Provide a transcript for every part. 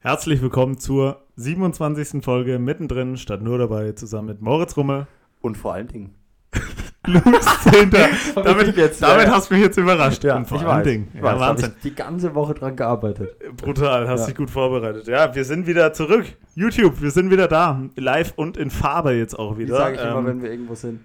Herzlich willkommen zur 27. Folge mittendrin, statt nur dabei, zusammen mit Moritz Rummel. Und vor allen Dingen. Luis Zehnter. damit jetzt, damit ja. hast du mich jetzt überrascht. Ja, Und vor ich allen weiß. Dingen. Ich Ja, weiß, Wahnsinn. ich die ganze Woche dran gearbeitet. Brutal, hast Ja. dich gut vorbereitet. Ja, wir sind wieder zurück. YouTube, wir sind wieder da. Live und in Farbe jetzt auch Wie wieder. sage ich immer, Ähm, wenn wir irgendwo sind.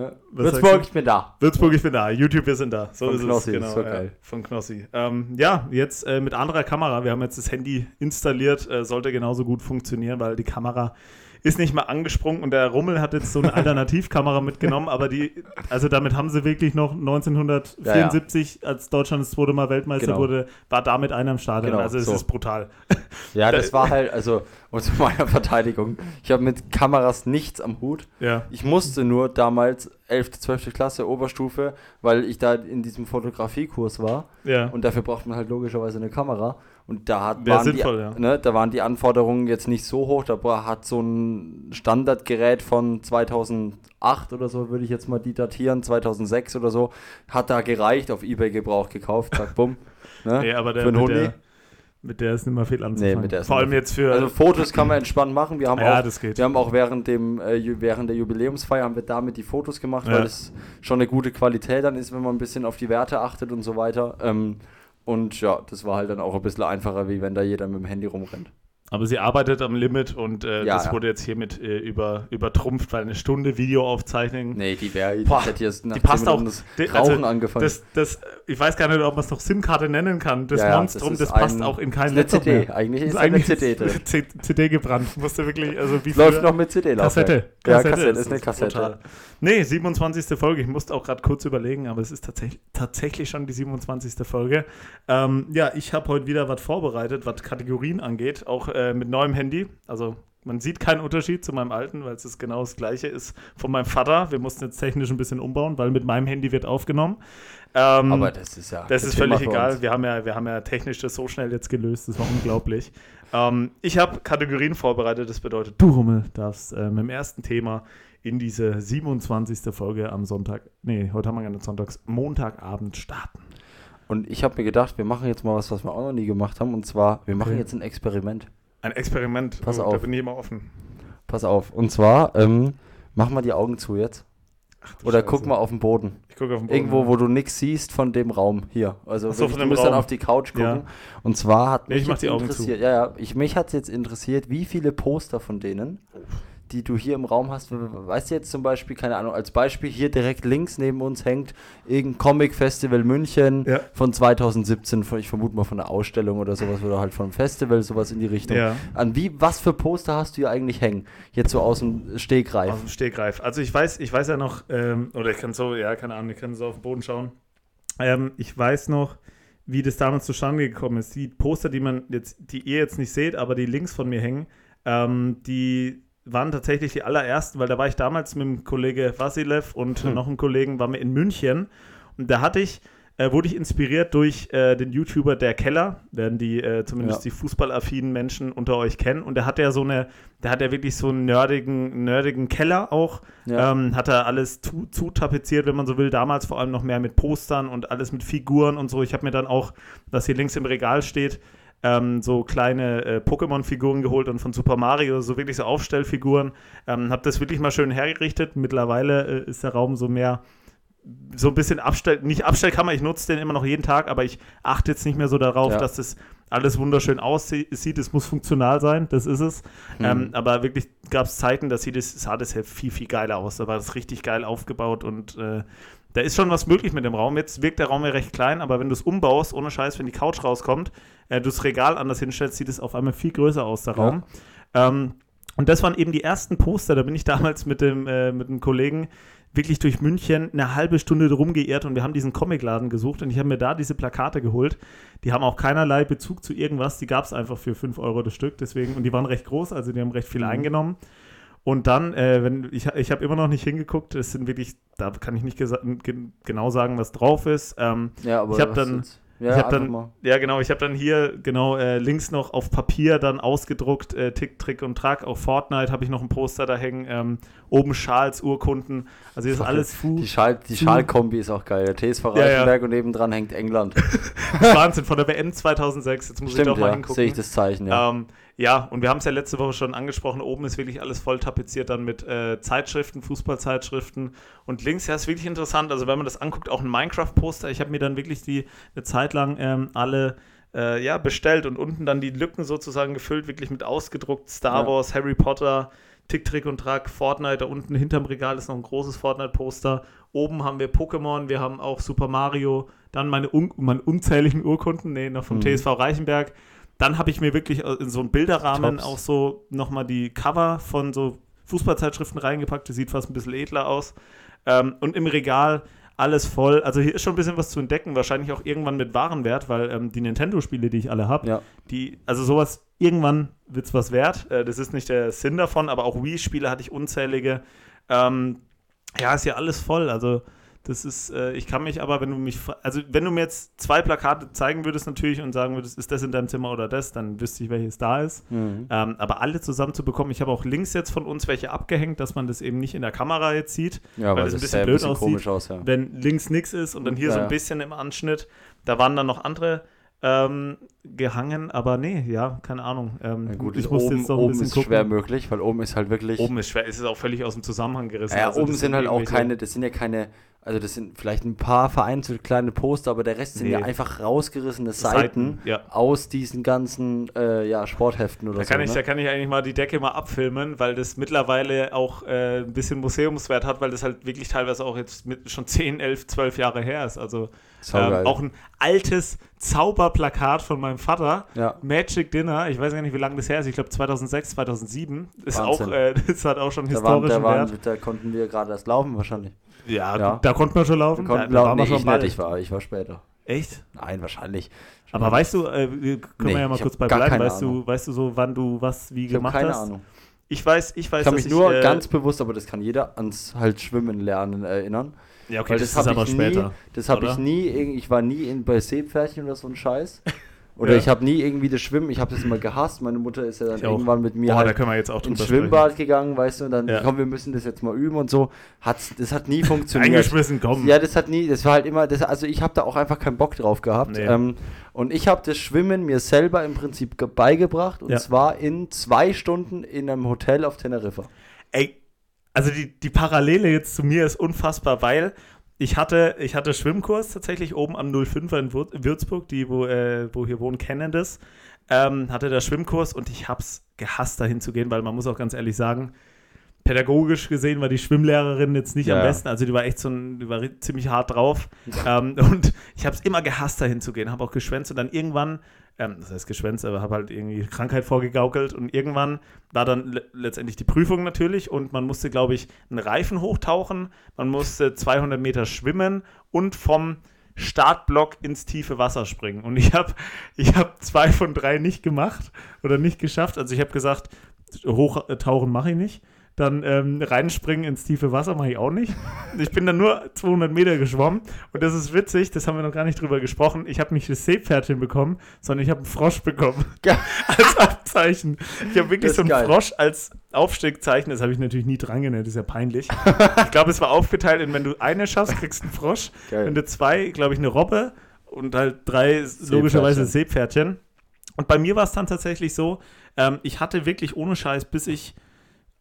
Ja. Würzburg, ich bin da. Würzburg, ich bin da. YouTube, wir sind da. So Von ist Knossi, es. Genau, so ja, von Knossi. Ähm, ja, jetzt äh, mit anderer Kamera. Wir haben jetzt das Handy installiert. Äh, sollte genauso gut funktionieren, weil die Kamera ist nicht mal angesprungen und der Rummel hat jetzt so eine Alternativkamera mitgenommen, aber die, also damit haben sie wirklich noch 1974, als Deutschland das zweite Mal Weltmeister Genau. wurde, war damit einer im Stadion. Genau, also es so. ist brutal. Ja, das war halt, also, und zu meiner Verteidigung. Ich habe mit Kameras nichts am Hut. Ja. Ich musste nur damals 11., 12. Klasse, Oberstufe, weil ich da in diesem Fotografiekurs war. Ja. Und dafür braucht man halt logischerweise eine Kamera. Und da hat, waren, sinnvoll, die, ja. ne, da waren die Anforderungen jetzt nicht so hoch. Da hat so ein Standardgerät von 2008 oder so, würde ich jetzt mal die datieren, 2006 oder so, hat da gereicht, auf Ebay Gebrauch gekauft, zack, bumm. Ne? Nee, aber der, Für einen der, mit der ist nicht mehr viel anzufangen. mit der ist Vor allem jetzt für. Also Fotos kann man entspannt machen. Wir haben ja, auch das geht. wir haben auch während, dem, äh, während der Jubiläumsfeier haben wir damit die Fotos gemacht, Ja. weil es schon eine gute Qualität dann ist, wenn man ein bisschen auf die Werte achtet und so weiter. Ähm, und ja, das war halt dann auch ein bisschen einfacher, wie wenn da jeder mit dem Handy rumrennt. Aber sie arbeitet am Limit und äh, Ja, das ja. wurde jetzt hiermit äh, über, übertrumpft, weil eine Stunde Video aufzeichnen. Nee, die wäre, jetzt nach die 10 passt auch. Das Die- Rauchen also, angefangen. Das, das, ich weiß gar nicht, ob man es noch SIM-Karte nennen kann. Das Ja, Monstrum, das, das ist passt ein- auch in kein das ist eine Laptop CD. mehr. Eigentlich ist da eine CD drin. CD gebrannt. Musste wirklich, also wie Läuft noch mit CD-Laufwerk. Kassette. Ja, Kassette, ist eine das Kassette. brutal. Nee, 27. Folge. Ich musste auch gerade kurz überlegen, aber es ist tatsächlich, tatsächlich schon die 27. Folge. Ähm, ja, ich habe heute wieder was vorbereitet, was Kategorien angeht, auch äh, mit neuem Handy. Also man sieht keinen Unterschied zu meinem alten, weil es ist genau das gleiche ist von meinem Vater. Wir mussten jetzt technisch ein bisschen umbauen, weil mit meinem Handy wird aufgenommen. Ähm, Aber das ist ja. das ist Thema völlig egal. Wir haben, ja, wir haben ja technisch das so schnell jetzt gelöst. Das war unglaublich. Ähm, ich habe Kategorien vorbereitet. Das bedeutet, du Rummel darfst äh, mit dem ersten Thema in diese 27. Folge am Sonntag, nee, heute haben wir nicht Sonntags, Montagabend starten. Und ich habe mir gedacht, wir machen jetzt mal was, was wir auch noch nie gemacht haben. Und zwar, wir machen Okay. jetzt ein Experiment. Ein Experiment. Pass Oh, Da auf. bin ich immer offen. Pass auf. Und zwar, ähm, mach mal die Augen zu jetzt. Ach, Oder Scheiße. guck mal auf den Boden. Ich gucke auf den Boden. Irgendwo, wo du nichts siehst von dem Raum. Hier. Also so, du musst dann Raum. auf die Couch gucken. Ja. Und zwar hat Nee, mich ich mach die Augen zu. interessiert, ja, ja, ich, mich hat jetzt interessiert, wie viele Poster von denen, die du hier im Raum hast, weißt du jetzt zum Beispiel, keine Ahnung, als Beispiel hier direkt links neben uns hängt irgendein Comic-Festival München Ja. von 2017, von, ich vermute mal von einer Ausstellung oder sowas, oder halt einem Festival, sowas in die Richtung. Ja. An wie, was für Poster hast du hier eigentlich hängen? Jetzt so aus dem Stegreif. Aus dem Stegreif. Also ich weiß, ich weiß ja noch, ähm, oder ich kann so, ja, keine Ahnung, ich kann so auf den Boden schauen. Ähm, ich weiß noch, wie das damals zustande gekommen ist. Die Poster, die man jetzt, die ihr jetzt nicht seht, aber die links von mir hängen, ähm, die waren tatsächlich die allerersten, weil da war ich damals mit dem Kollege Vasilev und Hm. noch einem Kollegen, waren wir in München und da hatte ich, äh, wurde ich inspiriert durch äh, den YouTuber Der Keller, werden die äh, zumindest Ja. die fußballaffinen Menschen unter euch kennen und der hat ja so eine, der hat ja wirklich so einen nerdigen, nerdigen Keller auch, Ja. ähm, hat er alles zu, zutapeziert, wenn man so will, damals vor allem noch mehr mit Postern und alles mit Figuren und so. Ich habe mir dann auch, was hier links im Regal steht, ähm, so kleine äh, Pokémon-Figuren geholt und von Super Mario, so wirklich so Aufstellfiguren. Ähm, habe das wirklich mal schön hergerichtet. Mittlerweile äh, ist der Raum so mehr so ein bisschen Abstell, nicht Abstellkammer, ich nutze den immer noch jeden Tag, aber ich achte jetzt nicht mehr so darauf, Ja. dass das alles wunderschön aussieht. Es muss funktional sein, das ist es. Mhm. Ähm, aber wirklich gab es Zeiten, da sieht es, sah das ja viel, viel geiler aus. Da war das richtig geil aufgebaut und äh, da ist schon was möglich mit dem Raum. Jetzt wirkt der Raum ja recht klein, aber wenn du es umbaust, ohne Scheiß, wenn die Couch rauskommt, äh, du das Regal anders hinstellst, sieht es auf einmal viel größer aus, der Ja. Raum. Ähm, und das waren eben die ersten Poster. Da bin ich damals mit dem, äh, mit dem Kollegen wirklich durch München eine halbe Stunde rumgeirrt und wir haben diesen Comicladen gesucht und ich habe mir da diese Plakate geholt. Die haben auch keinerlei Bezug zu irgendwas. Die gab es einfach für 5 Euro das Stück. Deswegen, und die waren recht groß, also die haben recht viel Mhm. eingenommen. Und dann, äh, wenn ich, ich habe immer noch nicht hingeguckt, es sind wirklich, da kann ich nicht gen- genau sagen, was drauf ist. Ähm, Ja, aber Ich hab was dann-? Ja, ich habe einfach dann, mal. ja genau, ich habe dann hier genau äh, links noch auf Papier dann ausgedruckt, äh, Tick, Trick und Track, auch Fortnite habe ich noch ein Poster da hängen, ähm, oben Schals, Urkunden, also hier ist alles Fu, Die, Schal die Schalkombi ist auch geil. Der TSV Ja, ja. Reichenberg und nebendran hängt England. Wahnsinn, von der WM 2006, jetzt muss ich Stimmt, doch mal ja. hingucken. Sehe ich das Zeichen, ja. Ja. Ähm, ja, und wir haben es ja letzte Woche schon angesprochen, oben ist wirklich alles voll tapeziert dann mit äh, Zeitschriften, Fußballzeitschriften. Und links, ja, ist wirklich interessant, also wenn man das anguckt, auch ein Minecraft-Poster, ich habe mir dann wirklich die eine Zeit lang ähm, alle äh, ja, bestellt und unten dann die Lücken sozusagen gefüllt, wirklich mit ausgedruckt, Star Ja. Wars, Harry Potter, Tick, Trick und Track, Fortnite, da unten hinterm Regal ist noch ein großes Fortnite-Poster, oben haben wir Pokémon, wir haben auch Super Mario, dann meine, un meine unzähligen Urkunden, nee, noch vom Mhm. TSV Reichenberg, dann habe ich mir wirklich äh, in so einen Bilderrahmen Tops. auch so nochmal die Cover von so Fußballzeitschriften reingepackt. Das sieht fast ein bisschen edler aus. Ähm, und im Regal alles voll. Also hier ist schon ein bisschen was zu entdecken. Wahrscheinlich auch irgendwann mit Warenwert, weil ähm, die Nintendo-Spiele, die ich alle habe, ja. die, also sowas, irgendwann wird es was wert. Äh, das ist nicht der Sinn davon, aber auch Wii-Spiele hatte ich unzählige. Ähm, ja, ist ja alles voll. Also das ist, äh, ich kann mich aber, wenn du mich, also wenn du mir jetzt zwei Plakate zeigen würdest natürlich und sagen würdest, ist das in deinem Zimmer oder das, dann wüsste ich, welches da ist. Mhm. Ähm, aber alle zusammen zu bekommen, ich habe auch links jetzt von uns welche abgehängt, dass man das eben nicht in der Kamera jetzt sieht, Ja, weil das das ein bisschen blöd aussieht. komisch aus, ja. wenn links nichts ist und dann hier Ja, so ein bisschen im Anschnitt. Da waren dann noch andere ähm, gehangen, aber nee, ja, keine Ahnung. Ähm, Na gut, ich musste oben, jetzt noch ein oben bisschen ist gucken. schwer möglich, weil oben ist halt wirklich. Oben ist schwer, ist es auch völlig aus dem Zusammenhang gerissen. ja, Also oben sind halt auch keine, das sind ja keine, also das sind vielleicht ein paar vereinzelt kleine Poster, aber der Rest sind Nee. ja einfach rausgerissene Seiten, Seiten, ja. aus diesen ganzen äh, ja, Sportheften oder Da so. kann, ich, ne? da kann ich eigentlich mal die Decke mal abfilmen, weil das mittlerweile auch äh, ein bisschen Museumswert hat, weil das halt wirklich teilweise auch jetzt mit schon 10, 11, 12 Jahre her ist. Also ähm, auch ein altes Zauberplakat von meinem Vater. Ja. Magic Dinner, ich weiß gar nicht, wie lange das her ist. Ich glaube 2006, 2007. Ist auch, äh, das hat auch schon da, waren, historischen da, waren, Wert. da konnten wir gerade erst laufen wahrscheinlich. Ja, Ja. da konnten wir schon Wir laufen. konnten da, da laufen, waren wir nee, schon ich bald. nicht, ich war, ich war später. Echt? Nein, wahrscheinlich. Aber weißt du, äh, wir- können Nee, wir ja mal ich kurz bei bleiben. keine Weißt du, weißt du so, wann du was wie ich habe gemacht keine hast? Ahnung. Ich weiß, ich weiß, Ich kann mich nur äh, ganz bewusst, aber das kann jeder, ans halt Schwimmen lernen erinnern. Ja, okay, Weil das, das, ist aber ich später. nie, das habe ich nie, ich war nie in, bei Seepferdchen oder so ein Scheiß. Oder Ja. ich habe nie irgendwie das Schwimmen, ich habe das immer gehasst. Meine Mutter ist ja dann Ich auch. irgendwann mit mir da halt auch ins Schwimmbad gegangen, weißt du, und dann, Ja. komm, wir müssen das jetzt mal üben und so. Hat's, das hat nie funktioniert. Eingeschmissen, komm. Ja, das hat nie, das war halt immer, das, also ich habe da auch einfach keinen Bock drauf gehabt. Nee. Ähm, und ich habe das Schwimmen mir selber im Prinzip ge- beigebracht und Ja. zwar in zwei Stunden in einem Hotel auf Teneriffa. Ey, also die, die Parallele jetzt zu mir ist unfassbar, weil ich hatte, ich hatte Schwimmkurs tatsächlich oben am 05er in Würzburg, die, wo, äh, wo hier wohnen, kennen das. Ähm, hatte da Schwimmkurs und ich hab's gehasst, dahin zu gehen, weil man muss auch ganz ehrlich sagen, pädagogisch gesehen war die Schwimmlehrerin jetzt nicht am Ja. besten. Also die war echt so ein, die war ziemlich hart drauf. ähm, und ich habe es immer gehasst, dahin zu gehen. Habe auch geschwänzt und dann irgendwann, ähm, das heißt geschwänzt, aber habe halt irgendwie Krankheit vorgegaukelt und irgendwann war dann le letztendlich die Prüfung natürlich und man musste, glaube ich, einen Reifen hochtauchen, man musste 200 Meter schwimmen und vom Startblock ins tiefe Wasser springen. Und ich habe ich hab zwei von drei nicht gemacht oder nicht geschafft. Also ich habe gesagt, hochtauchen mache ich nicht. Dann ähm, reinspringen ins tiefe Wasser mache ich auch nicht. Ich bin dann nur 200 Meter geschwommen und das ist witzig, das haben wir noch gar nicht drüber gesprochen. Ich habe nicht das Seepferdchen bekommen, sondern ich habe einen Frosch bekommen als Abzeichen. Ich habe wirklich so einen geil. Frosch als Aufstiegzeichen, das habe ich natürlich nie dran genäht, das ist ja peinlich. ich glaube, es war aufgeteilt in, wenn du eine schaffst, kriegst du einen Frosch, Geil. wenn du zwei, glaube ich, eine Robbe und halt drei logischerweise Seepferdchen. Und bei mir war es dann tatsächlich so, ähm, ich hatte wirklich ohne Scheiß, bis ich,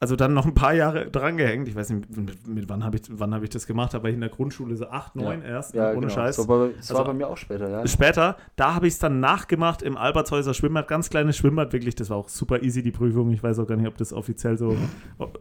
also dann noch ein paar Jahre dran gehängt, ich weiß nicht, mit, mit wann habe ich, wann hab ich das gemacht, aber ich in der Grundschule so 8, 9 erst, Ja, ohne genau. Scheiß. So, bei, das war Also- bei mir auch später, ja. Später, da habe ich es dann nachgemacht im Albertshäuser Schwimmbad, ganz kleines Schwimmbad, wirklich, das war auch super easy, die Prüfung. Ich weiß auch gar nicht, ob das offiziell so,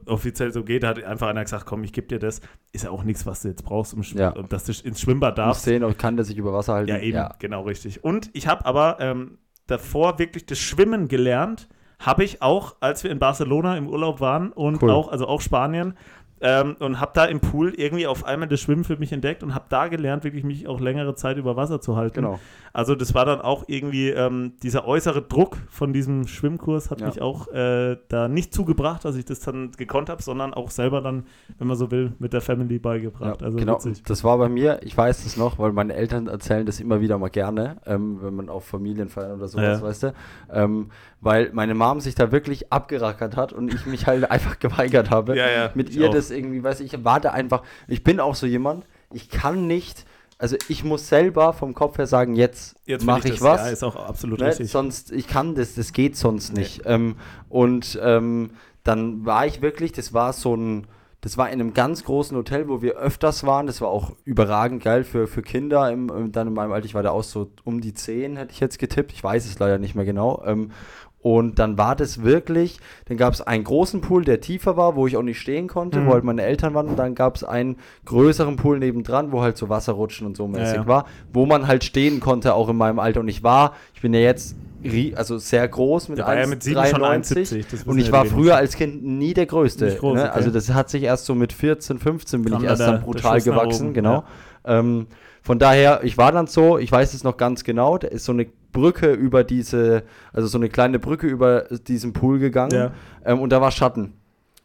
offiziell so geht. Da hat einfach einer gesagt, komm, ich gebe dir das. Ist ja auch nichts, was du jetzt brauchst, um Ja. dass du ins Schwimmbad Muss darfst. sehen, ob kann der sich über Wasser halten. Ja, eben, genau richtig. Und ich habe aber ähm, davor wirklich das Schwimmen gelernt, habe ich auch, als wir in Barcelona im Urlaub waren und Cool. auch, also auch Spanien, ähm, und habe da im Pool irgendwie auf einmal das Schwimmen für mich entdeckt und habe da gelernt, wirklich mich auch längere Zeit über Wasser zu halten. Genau. Also das war dann auch irgendwie ähm, dieser äußere Druck von diesem Schwimmkurs hat Ja. mich auch äh, da nicht zugebracht, dass ich das dann gekonnt habe, sondern auch selber dann, wenn man so will, mit der Family beigebracht. Ja, also genau, witzig. das war bei mir, ich weiß das noch, weil meine Eltern erzählen das immer wieder mal gerne, ähm, wenn man auf Familienfeiern oder sowas, Ja. weißt du, ähm, weil meine Mom sich da wirklich abgerackert hat und ich mich halt einfach geweigert habe, Ja, mit ihr auch. das irgendwie, weiß ich, warte einfach, ich bin auch so jemand, ich kann nicht, also ich muss selber vom Kopf her sagen, jetzt, Jetzt mache ich, das, was, Ja, ist auch absolut Ne, richtig. sonst, ich kann das, das geht sonst Nee. nicht. Ähm, und ähm, dann war ich wirklich, das war so ein, das war in einem ganz großen Hotel, wo wir öfters waren. Das war auch überragend geil für, für Kinder. Im, dann in meinem Alter, ich war da auch so um die 10, hätte ich jetzt getippt. Ich weiß es leider nicht mehr genau. Ähm, und dann war das wirklich, dann gab es einen großen Pool, der tiefer war, wo ich auch nicht stehen konnte, Mhm. wo halt meine Eltern waren. Und dann gab es einen größeren Pool nebendran, wo halt so Wasserrutschen und so mäßig ja. war, wo man halt stehen konnte, auch in meinem Alter. Und ich war, ich bin ja jetzt also sehr groß mit Der war ja mit sieben schon 1,93 1,70, das wissen und ich ja war früher als Kind nie der Größte. Groß, ne? okay. Also das hat sich erst so mit 14, 15 bin Kam ich da erst der- dann brutal gewachsen, oben, genau. Ähm, von daher, ich war dann so, ich weiß es noch ganz genau, da ist so eine Brücke über diese, also so eine kleine Brücke über diesen Pool gegangen Ja. ähm, und da war Schatten.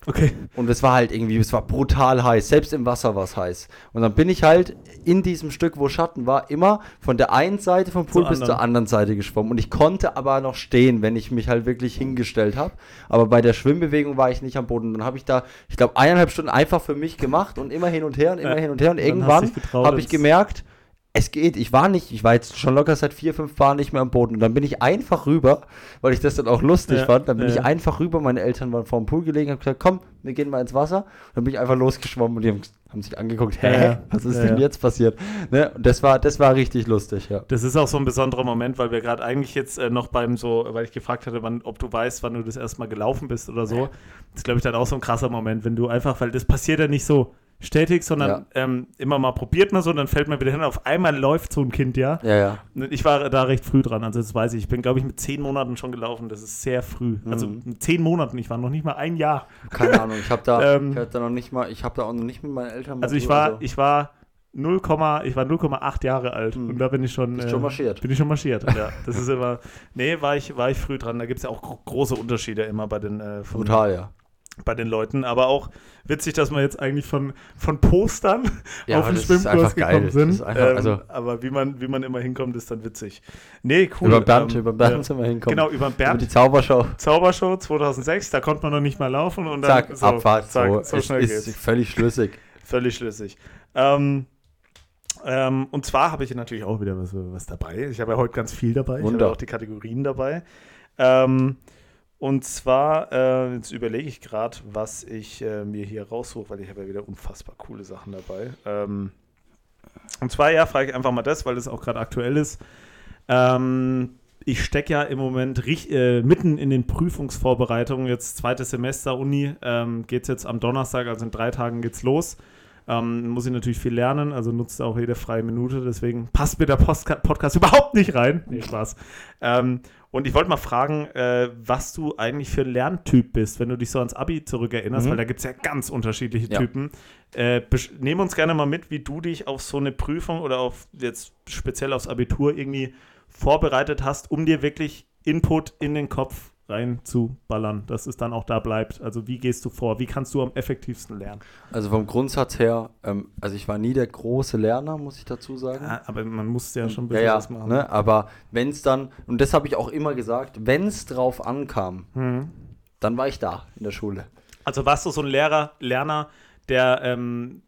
Okay. Und es war halt irgendwie, es war brutal heiß. Selbst im Wasser war es heiß. Und dann bin ich halt in diesem Stück, wo Schatten war, immer von der einen Seite vom Pool Zur bis anderen. zur anderen Seite geschwommen. Und ich konnte aber noch stehen, wenn ich mich halt wirklich hingestellt habe. Aber bei der Schwimmbewegung war ich nicht am Boden. Dann habe ich da, ich glaube, eineinhalb Stunden einfach für mich gemacht und immer hin und her und immer Ja. hin und her. Und irgendwann habe ich gemerkt, es geht. Ich war nicht, ich war jetzt schon locker seit vier, fünf Jahren nicht mehr am Boden. Und dann bin ich einfach rüber, weil ich das dann auch lustig Ja, fand. Dann bin ja. ich einfach rüber. Meine Eltern waren vor dem Pool gelegen, haben gesagt, komm, wir gehen mal ins Wasser. Und dann bin ich einfach losgeschwommen und die haben, haben sich angeguckt, hä, Ja, was ist denn jetzt passiert? Ne? Und das war, das war richtig lustig, ja. Das ist auch so ein besonderer Moment, weil wir gerade eigentlich jetzt äh, noch beim so, weil ich gefragt hatte, wann, ob du weißt, wann du das erste Mal gelaufen bist oder so. Das ist, glaube ich, dann auch so ein krasser Moment, wenn du einfach, weil das passiert ja nicht so stetig, sondern ähm, immer mal probiert man so und dann fällt man wieder hin. Auf einmal läuft so ein Kind, ja. Ja, ja. Ich war da recht früh dran, also das weiß ich. Ich bin, glaube ich, mit zehn Monaten schon gelaufen. Das ist sehr früh. Also Mhm. mit zehn Monaten, ich war noch nicht mal ein Jahr. Keine Ahnung, ich habe da, Ähm, ich hab da noch nicht mal, ich habe da auch noch nicht mit meinen Eltern mal Also ich war, ich war 0, ich war 0,8 Jahre alt Mhm. und da bin ich schon, Bist schon marschiert. Bin ich schon marschiert, ja. Das ist immer, nee, war ich, war ich früh dran. Da gibt es ja auch gro große Unterschiede immer bei den, äh, von, brutal, ja. Bei den Leuten. Aber auch witzig, dass wir jetzt eigentlich von, von Postern Ja, auf den Schwimmkurs geil. gekommen Das sind. einfach- ähm, also- aber wie man, wie man immer hinkommt, ist dann witzig. Nee, cool. über Bernd, ähm, über Bernd ja. sind wir hinkommen. Genau, über Über Bernd. die Zaubershow. Zaubershow 2006, da konnte man noch nicht mal laufen und dann Zack, so, Abfahrt. zack, so, so schnell ist geht's. völlig schlüssig. Völlig schlüssig. Ähm, ähm, und zwar habe ich natürlich auch wieder was, was dabei. Ich habe ja heute ganz viel dabei. Ich Wunder. habe auch die Kategorien dabei. Ähm, und zwar, äh, jetzt überlege ich gerade, was ich äh, mir hier raussuche, weil ich habe ja wieder unfassbar coole Sachen dabei. Ähm, und zwar, ja, frage ich einfach mal das, weil das auch gerade aktuell ist. Ähm, ich stecke ja im Moment äh, mitten in den Prüfungsvorbereitungen. Jetzt zweites Semester Uni ähm, geht es jetzt am Donnerstag, also in drei Tagen geht's los. Ähm, muss ich natürlich viel lernen, also nutzt auch jede freie Minute, deswegen passt mir der Postka Podcast überhaupt nicht rein. Nee, Spaß. Ähm, und ich wollte mal fragen, äh, was du eigentlich für ein Lerntyp bist, wenn du dich so ans Abi zurückerinnerst, Mhm. weil da gibt es ja ganz unterschiedliche Ja. Typen. Äh, besch- nehm uns gerne mal mit, wie du dich auf so eine Prüfung oder auf jetzt speziell aufs Abitur irgendwie vorbereitet hast, um dir wirklich Input in den Kopf reinzuballern, dass es dann auch da bleibt. Also wie gehst du vor? Wie kannst du am effektivsten lernen? Also vom Grundsatz her, ähm, also ich war nie der große Lerner, muss ich dazu sagen. Ja, aber man muss ja schon ein ja, bisschen ja, was machen. ne? aber wenn es dann, und das habe ich auch immer gesagt, wenn es drauf ankam, Mhm. dann war ich da in der Schule. Also warst du so ein Lehrer, Lerner, der ähm,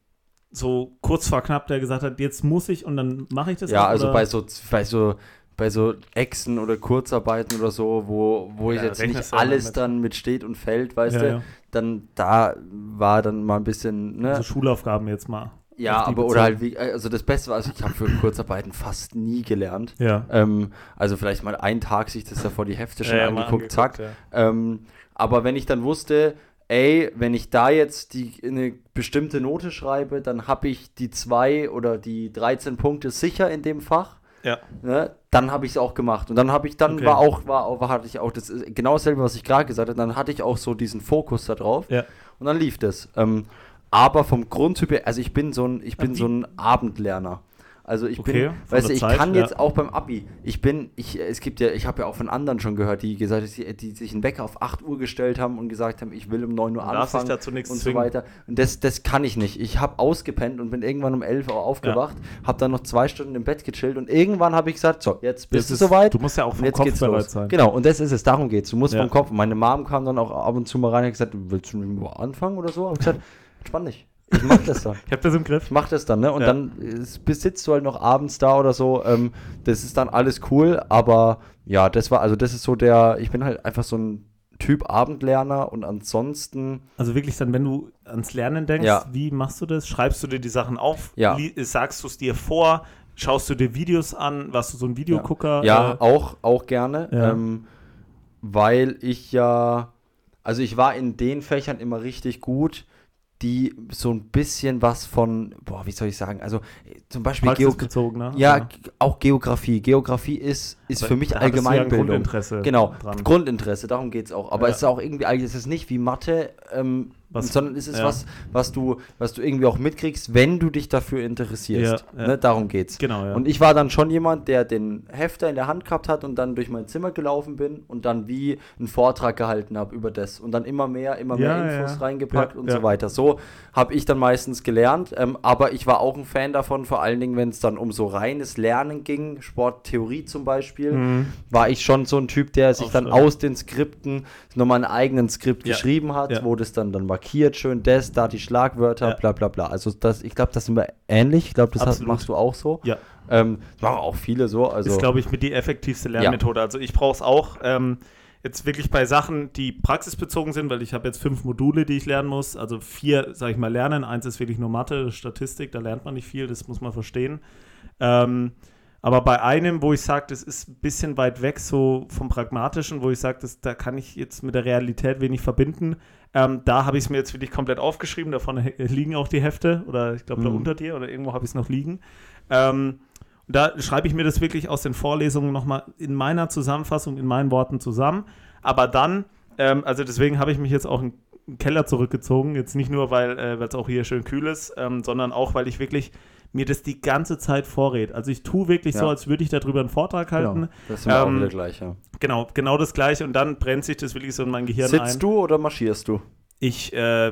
so kurz vor knapp, der gesagt hat, jetzt muss ich und dann mache ich das ja, auch, also bei so, bei so bei so Echsen oder Kurzarbeiten oder so, wo, wo ich Ja, jetzt rechnest nicht alles mit. dann mit steht und fällt, weißt Ja, du, ja. dann da war dann mal ein bisschen, ne? Also Schulaufgaben jetzt mal. ja, aber oder halt wie, also das Beste war, also ich habe für Kurzarbeiten fast nie gelernt. Ja. Ähm, also vielleicht mal einen Tag sich das da vor die Hefte schon angeguckt, zack. Ähm, aber wenn ich dann wusste, ey, wenn ich da jetzt die, eine bestimmte Note schreibe, dann habe ich die zwei oder die 13 Punkte sicher in dem Fach. Ja. Ne? Dann habe ich es auch gemacht. Und dann habe ich, dann Okay. war auch, war, auch- hatte ich auch das ist genau dasselbe, was ich gerade gesagt habe, dann hatte ich auch so diesen Fokus da drauf. Ja. Und dann lief das. Ähm, aber vom Grundtyp her, also ich bin so ein, ich bin so ein Abendlerner. Also ich Okay, bin, weißt du, ich Zeit, kann ja. jetzt auch beim Abi, ich bin, ich, es gibt ja, ich habe ja auch von anderen schon gehört, die gesagt haben, die, die sich einen Wecker auf 8 Uhr gestellt haben und gesagt haben, ich will um 9 Uhr Man darf anfangen dazu nichts und so weiter. Und das, das kann ich nicht. Ich habe ausgepennt und bin irgendwann um 11 Uhr aufgewacht, habe dann noch zwei Stunden im Bett gechillt und irgendwann habe ich gesagt, so, jetzt bist Das du ist- soweit. Du musst ja auch Und vom jetzt Kopf geht's bereit los. sein. Genau, und das ist es, darum geht's. Du musst Ja. vom Kopf. Meine Mom kam dann auch ab und zu mal rein und hat gesagt, willst du mit mir anfangen oder so? Ich gesagt, entspann dich. Ich mach das dann. Ich habe das im Griff. Ich mach das dann, ne? Und Ja. dann äh, besitzt du halt noch abends da oder so. Ähm, das ist dann alles cool, aber ja, das war, also das ist so der, ich bin halt einfach so ein Typ Abendlerner und ansonsten, Also wirklich dann, wenn du ans Lernen denkst, Ja. wie machst du das? Schreibst du dir die Sachen auf? Ja. Sagst du es dir vor? Schaust du dir Videos an? Warst du so ein Videogucker? ja, Äh, auch, auch gerne, ähm, weil ich ja, also ich war in den Fächern immer richtig gut, die so ein bisschen was von, boah, wie soll ich sagen, also zum Beispiel Geografie. ne? Ja, g- auch Geografie. Geografie ist, ist Aber für mich du ja Allgemeinbildung. Grundinteresse Genau, dran. Grundinteresse, darum geht es auch. Aber Ja. es ist auch irgendwie, ist es nicht wie Mathe, ähm, Was- sondern es ist ja. was, was du, was du irgendwie auch mitkriegst, wenn du dich dafür interessierst. Ja, ja. Ne, darum geht's. Genau, ja. Und ich war dann schon jemand, der den Hefter in der Hand gehabt hat und dann durch mein Zimmer gelaufen bin und dann wie einen Vortrag gehalten habe über das und dann immer mehr, immer mehr Infos reingepackt und so weiter. So habe ich dann meistens gelernt, ähm, aber ich war auch ein Fan davon, vor allen Dingen, wenn es dann um so reines Lernen ging, Sporttheorie zum Beispiel, Mhm. war ich schon so ein Typ, der sich dann Aufschreiben. aus den Skripten nochmal einen eigenen Skript Ja. geschrieben hat, Ja. wo das dann, dann markiert, schön das, da die Schlagwörter, Ja. bla bla bla. Also das, ich glaube, das sind wir ähnlich. Ich glaube, das hast, machst du auch so. Ja. Ähm, machen auch viele so. Also, ist, glaube ich, mit die effektivste Lernmethode. Also ich brauche es auch ähm, jetzt wirklich bei Sachen, die praxisbezogen sind, weil ich habe jetzt fünf Module, die ich lernen muss. Also vier, sage ich mal, lernen. Eins ist wirklich nur Mathe, Statistik, da lernt man nicht viel, das muss man verstehen. Ähm, aber bei einem, wo ich sage, das ist ein bisschen weit weg so vom Pragmatischen, wo ich sage, da kann ich jetzt mit der Realität wenig verbinden, ähm, da habe ich es mir jetzt wirklich komplett aufgeschrieben. Da vorne he- liegen auch die Hefte oder ich glaube da Mhm. unter dir oder irgendwo habe ich es noch liegen. Ähm, und da schreibe ich mir das wirklich aus den Vorlesungen nochmal in meiner Zusammenfassung, in meinen Worten zusammen. Aber dann, ähm, also deswegen habe ich mich jetzt auch in den Keller zurückgezogen. Jetzt nicht nur, weil äh, weil es auch hier schön kühl ist, ähm, sondern auch, weil ich wirklich mir das die ganze Zeit vorrät. Also ich tue wirklich so, Ja. als würde ich darüber einen Vortrag halten. genau, das sind wir auch Ähm, wieder gleich. Ja. Genau, genau das Gleiche. Und dann brennt sich das wirklich so in mein Gehirn Sitzt ein. du oder marschierst du? Ich, äh,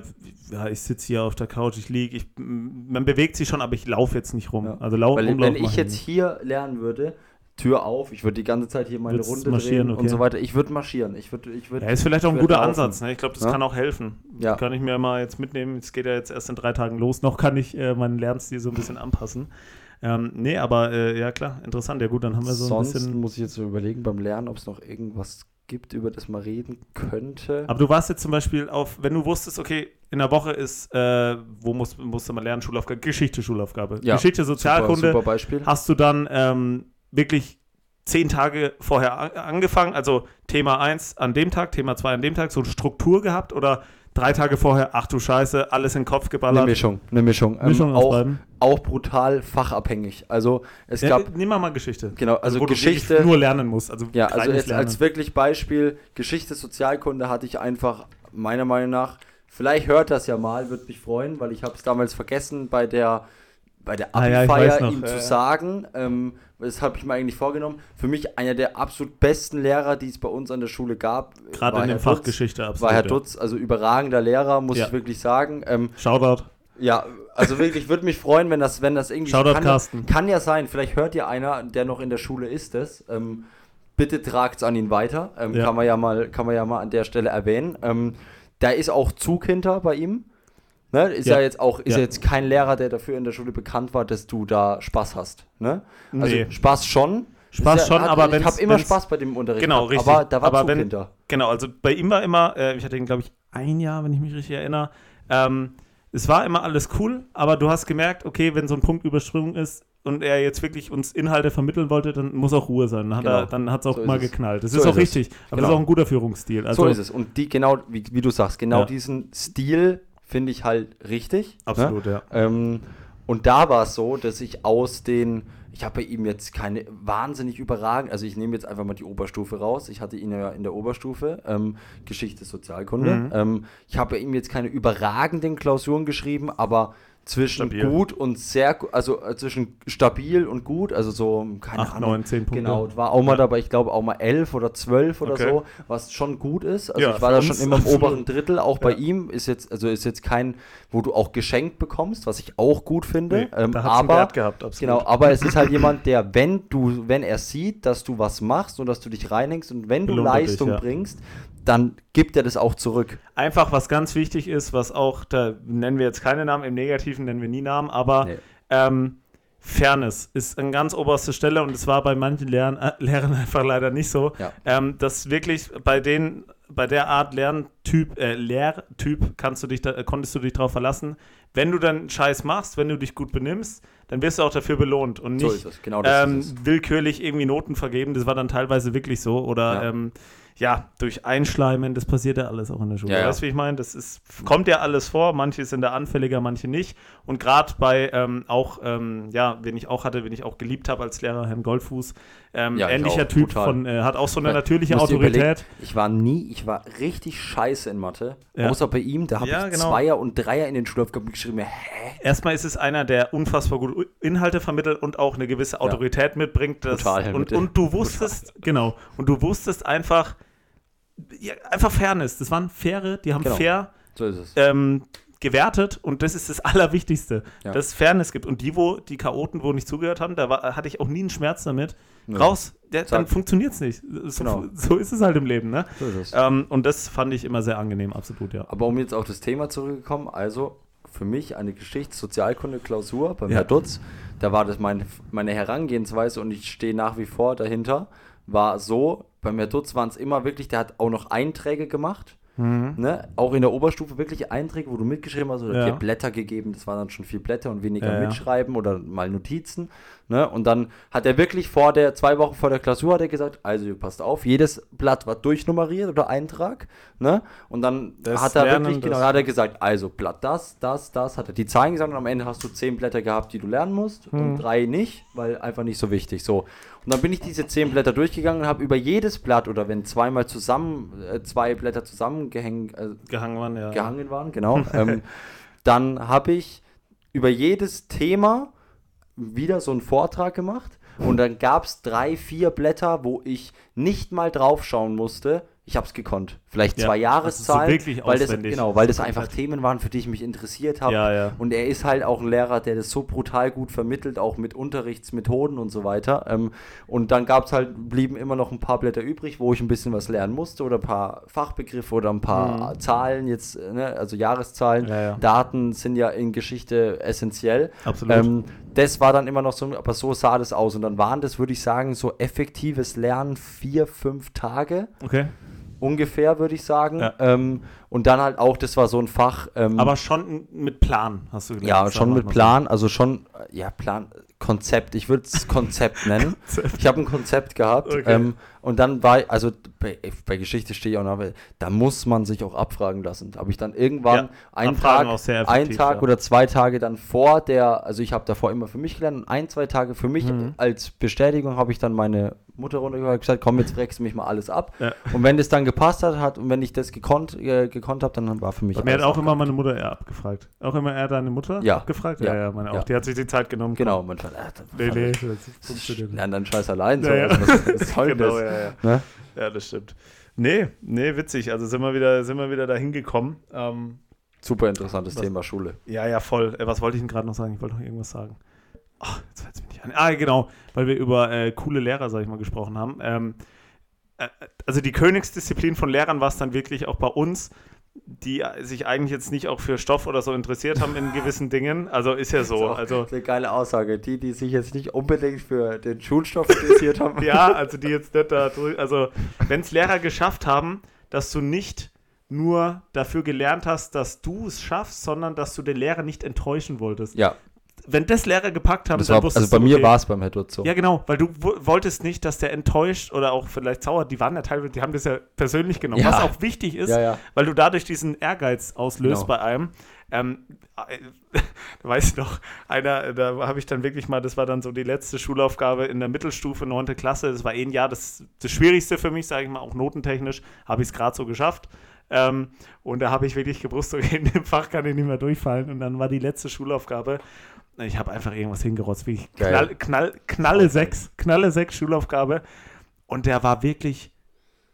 ja, ich sitze hier auf der Couch, ich liege, man bewegt sich schon, aber ich laufe jetzt nicht rum. Ja. Also lau Weil, rumlaufen wenn ich jetzt hier lernen würde, Tür auf, ich würde die ganze Zeit hier meine Würdest Runde marschieren, drehen okay. und so weiter. Ich würde marschieren. Ich würde, ich würde. Ja, ist vielleicht auch ein würd guter laufen. Ansatz. Ne? Ich glaube, das Ja. kann auch helfen. Ja. Kann ich mir mal jetzt mitnehmen. Es geht ja jetzt erst in drei Tagen los. Noch kann ich äh, meinen Lernstil so ein bisschen anpassen. Ähm, nee, aber äh, ja klar, interessant. Ja gut, dann haben wir so ein Sonst bisschen. muss ich jetzt so überlegen beim Lernen, ob es noch irgendwas gibt, über das man reden könnte. Aber du warst jetzt zum Beispiel auf, wenn du wusstest, okay, in der Woche ist, äh, wo muss, musste man lernen, Schulaufgabe, Geschichte, Schulaufgabe. Ja, Geschichte, Sozialkunde. Super, super Beispiel. hast du dann ähm, wirklich zehn Tage vorher angefangen, also Thema 1 an dem Tag, Thema 2 an dem Tag, so eine Struktur gehabt oder drei Tage vorher, ach du Scheiße, alles in den Kopf Eine geballert? Mischung, eine Mischung. Ähm, Mischung aus auch, auch brutal fachabhängig. Also es Ja, gab, nehmen wir mal Geschichte. genau, also wo du Geschichte. wirklich nur lernen musst. Also Ja, also jetzt Lernen. als wirklich Beispiel, Geschichte, Sozialkunde hatte ich einfach, meiner Meinung nach, vielleicht hört das ja mal, würde mich freuen, weil ich habe es damals vergessen bei der, bei der Ah ja, Abi-Feier weiß noch, ihm ja, zu ja. sagen. Ähm, das habe ich mir eigentlich vorgenommen. Für mich einer der absolut besten Lehrer, die es bei uns an der Schule gab. Gerade in Herr dem Fach Dutz. Geschichte absolut. War Herr. Dutz, also überragender Lehrer, muss Ja. ich wirklich sagen. Ähm, Shoutout. ja, also wirklich, würde mich freuen, wenn das, wenn das irgendwie. Shoutout, kann, Carsten. kann ja sein, vielleicht hört ja einer, der noch in der Schule ist, das. Ähm, bitte tragt es an ihn weiter. Ähm, Ja. Kann, man ja mal, kann man ja mal an der Stelle erwähnen. Ähm, da ist auch Zug hinter bei ihm. Ne? Ist ja. Ja. jetzt auch, ist Ja. jetzt kein Lehrer, der dafür in der Schule bekannt war, dass du da Spaß hast. Ne? Also Nee. Spaß schon. Spaß ja- schon, hat, aber Ich wenn's- habe immer Spaß bei dem Unterricht. Genau, richtig. Aber da war Aber Zug wenn- hinter. Genau, also bei ihm war immer, äh, ich hatte ihn, glaube ich, ein Jahr, wenn ich mich richtig erinnere. Ähm, es war immer alles cool, aber du hast gemerkt, okay, wenn so ein Punkt übersprungen ist und er jetzt wirklich uns Inhalte vermitteln wollte, dann muss auch Ruhe sein. Dann hat Genau. es auch So mal geknallt. Das So ist auch ist es. richtig, aber das Genau. ist auch ein guter Führungsstil. Also, so ist es. Und die genau, wie, wie du sagst, genau Ja. diesen Stil finde ich halt richtig. Ne? Absolut, ja. Ähm, und da war es so, dass ich aus den, ich habe bei ihm jetzt keine wahnsinnig überragend, also ich nehme jetzt einfach mal die Oberstufe raus. Ich hatte ihn ja in der Oberstufe, ähm, Geschichte, Sozialkunde. Mhm. Ähm, ich habe bei ihm jetzt keine überragenden Klausuren geschrieben, aber zwischen Stabil. gut und sehr, gu- also äh, zwischen stabil und gut, also so, keine Acht, Ahnung. neun, zehn Punkte. Genau, war auch mal Ja. dabei, ich glaube auch mal elf oder zwölf oder Okay. so, was schon gut ist. Also Ja, ich war da schon immer im oberen Drittel, auch bei Ja. ihm ist jetzt, also ist jetzt kein, wo du auch geschenkt bekommst, was ich auch gut finde. Nee, ähm, da aber Wert gehabt, absolut. Genau, aber es ist halt jemand, der, wenn du, wenn er sieht, dass du was machst und dass du dich reinhängst und wenn du Belohnt dich, Leistung ja. bringst, dann gibt er das auch zurück. Einfach, was ganz wichtig ist, was auch, da nennen wir jetzt keine Namen, im Negativen nennen wir nie Namen, aber Nee. ähm, Fairness ist an ganz oberster Stelle und es war bei manchen Lehrern, äh, Lehrern einfach leider nicht so, Ja. ähm, dass wirklich bei denen, bei der Art Lerntyp, äh, Lehrtyp kannst du dich da, konntest du dich darauf verlassen, wenn du dann Scheiß machst, wenn du dich gut benimmst, dann wirst du auch dafür belohnt und nicht So genau ähm, willkürlich irgendwie Noten vergeben. Das war dann teilweise wirklich so. Oder ja, ähm, ja durch Einschleimen, das passiert ja alles auch in der Schule. Ja. Weißt du, wie ich meine? Das ist, kommt ja alles vor. Manche sind da anfälliger, manche nicht. Und gerade bei ähm, auch, ähm, ja, wen ich auch hatte, wen ich auch geliebt habe als Lehrer, Herrn Goldfuß, ähm, Ja, ich ähnlicher Typ von, äh, hat auch so eine natürliche Autorität. Ich war nie, ich war richtig scheiße in Mathe. Ja. Außer bei ihm, da habe ich genau. Zweier und Dreier in den Schulaufgaben geschrieben. Hä? Erstmal ist es einer, der unfassbar gut Inhalte vermittelt und auch eine gewisse Autorität mitbringt. Das, Total, und, und du wusstest, genau, und du wusstest einfach, ja, einfach Fairness. Das waren faire, die haben Genau. fair So ist es. ähm, gewertet und das ist das Allerwichtigste, Ja. dass es Fairness gibt. Und die, wo die Chaoten, wo nicht zugehört haben, da war, hatte ich auch nie einen Schmerz damit. Nö. Raus, der, dann funktioniert es nicht. So, Genau. so ist es halt im Leben, ne? So ist es. Ähm, und das fand ich immer sehr angenehm, absolut, ja. Aber um jetzt auf das Thema zurückgekommen, also für mich eine Geschichts-Sozialkunde-Klausur beim Ja. Herr Dutz, da war das mein, meine Herangehensweise und ich stehe nach wie vor dahinter, war so, beim Herr Dutz waren es immer wirklich, der hat auch noch Einträge gemacht. Ne? Auch in der Oberstufe wirklich Einträge, wo du mitgeschrieben hast oder Ja. dir Blätter gegeben, das waren dann schon vier Blätter und weniger ja. mitschreiben oder mal Notizen. Ne? Und dann hat er wirklich vor der, zwei Wochen vor der Klausur hat er gesagt, also ihr passt auf, jedes Blatt war durchnummeriert oder Eintrag. Ne? Und dann Das hat er Lernen, wirklich, genau, hat er gesagt, also Blatt das, das, das, hat er die Zahlen gesagt und am Ende hast du zehn Blätter gehabt, die du lernen musst Hm. und drei nicht, weil einfach nicht so wichtig. So. Und dann bin ich diese zehn Blätter durchgegangen und habe über jedes Blatt oder wenn zweimal zusammen, äh, zwei Blätter zusammengehängt, äh, Gehangen waren, ja. gehangen waren, genau, ähm, dann habe ich über jedes Thema wieder so einen Vortrag gemacht und dann gab es drei, vier Blätter, wo ich nicht mal draufschauen musste. Ich habe es gekonnt. Vielleicht Ja, zwei also so Jahreszahlen, wirklich weil das, genau, weil das einfach Themen waren, für die ich mich interessiert habe. Ja, ja. Und er ist halt auch ein Lehrer, der das so brutal gut vermittelt, auch mit Unterrichtsmethoden und so weiter. Ähm, und dann gab es halt, blieben immer noch ein paar Blätter übrig, wo ich ein bisschen was lernen musste oder ein paar Fachbegriffe oder ein paar Zahlen jetzt, ne, also Jahreszahlen. Mhm. Ja, ja. Daten sind ja in Geschichte essentiell. Absolut. Ähm, das war dann immer noch so, aber so sah das aus. Und dann waren das, würde ich sagen, so effektives Lernen vier, fünf Tage Okay. Ungefähr, würde ich sagen. Ja. Ähm, und dann halt auch, das war so ein Fach. ähm, Aber schon mit Plan, hast du gelernt. ja, schon mit. Plan, also schon, ja, Plan, Konzept, ich würde es Konzept nennen. Ich habe ein Konzept gehabt Okay. ähm, und dann war, also bei, bei Geschichte stehe ich auch noch, weil da muss man sich auch abfragen lassen. Da habe ich dann irgendwann Ja, einen abfragen Tag, einen Tag ja. oder zwei Tage dann vor der, also ich habe davor immer für mich gelernt und ein, zwei Tage für mich Mhm. als Bestätigung habe ich dann meine Mutter runtergehört und gesagt, komm, jetzt fragst du mich mal alles ab. Ja. Und wenn das dann gepasst hat, hat und wenn ich das gekonnt, äh, gekonnt habe, dann war für mich Mir hat auch immer meine Mutter eher abgefragt. Auch immer er deine Mutter Ja. abgefragt? Ja. Ja, ja, meine auch. Die hat sich die Zeit genommen. Genau, man fand, äh, Nee, nee, das funktioniert. Lern dann Scheiß allein. So. Ja, ja. Was, was soll genau, das? Ja, ja. Ne? ja, das stimmt. Nee, nee, witzig. Also sind wir wieder, sind wir wieder dahin gekommen. Ähm, Super interessantes Was- Thema Schule. ja, ja, voll. Äh, was wollte ich denn gerade noch sagen? Ich wollte noch irgendwas sagen. Ach, jetzt fällt es mir nicht an. Ah, genau, weil wir über äh, coole Lehrer, sag ich mal, gesprochen haben. Ähm, äh, also die Königsdisziplin von Lehrern war es dann wirklich auch bei uns, die sich eigentlich jetzt nicht auch für Stoff oder so interessiert haben in gewissen Dingen. Also ist ja so. Ist auch Also eine geile Aussage. Die, die sich jetzt nicht unbedingt für den Schulstoff interessiert haben. Ja, also die jetzt nicht da drü- Also, wenn es Lehrer geschafft haben, dass du nicht nur dafür gelernt hast, dass du es schaffst, sondern dass du den Lehrer nicht enttäuschen wolltest. Ja, Wenn das Lehrer gepackt haben, das war, wusstest also bei du, mir okay. war es beim Dutz so. Ja, genau, weil du wo- wolltest nicht, dass der enttäuscht oder auch vielleicht sauer, die waren ja teilweise, die haben das ja persönlich genommen, Ja. was auch wichtig ist, Ja, ja. weil du dadurch diesen Ehrgeiz auslöst Genau. bei einem. Ähm, äh, weiß noch, einer, da habe ich dann wirklich mal, das war dann so die letzte Schulaufgabe in der Mittelstufe, 9. Klasse. Das war eh ein Jahr das, das Schwierigste für mich, sage ich mal, auch notentechnisch, habe ich es gerade so geschafft. Ähm, und da habe ich wirklich gewusst, okay, in dem Fach kann ich nicht mehr durchfallen. Und dann war die letzte Schulaufgabe. Ich habe einfach irgendwas hingerotzt, wie knall, knall, knalle sechs, knalle sechs Schulaufgabe. Und der war wirklich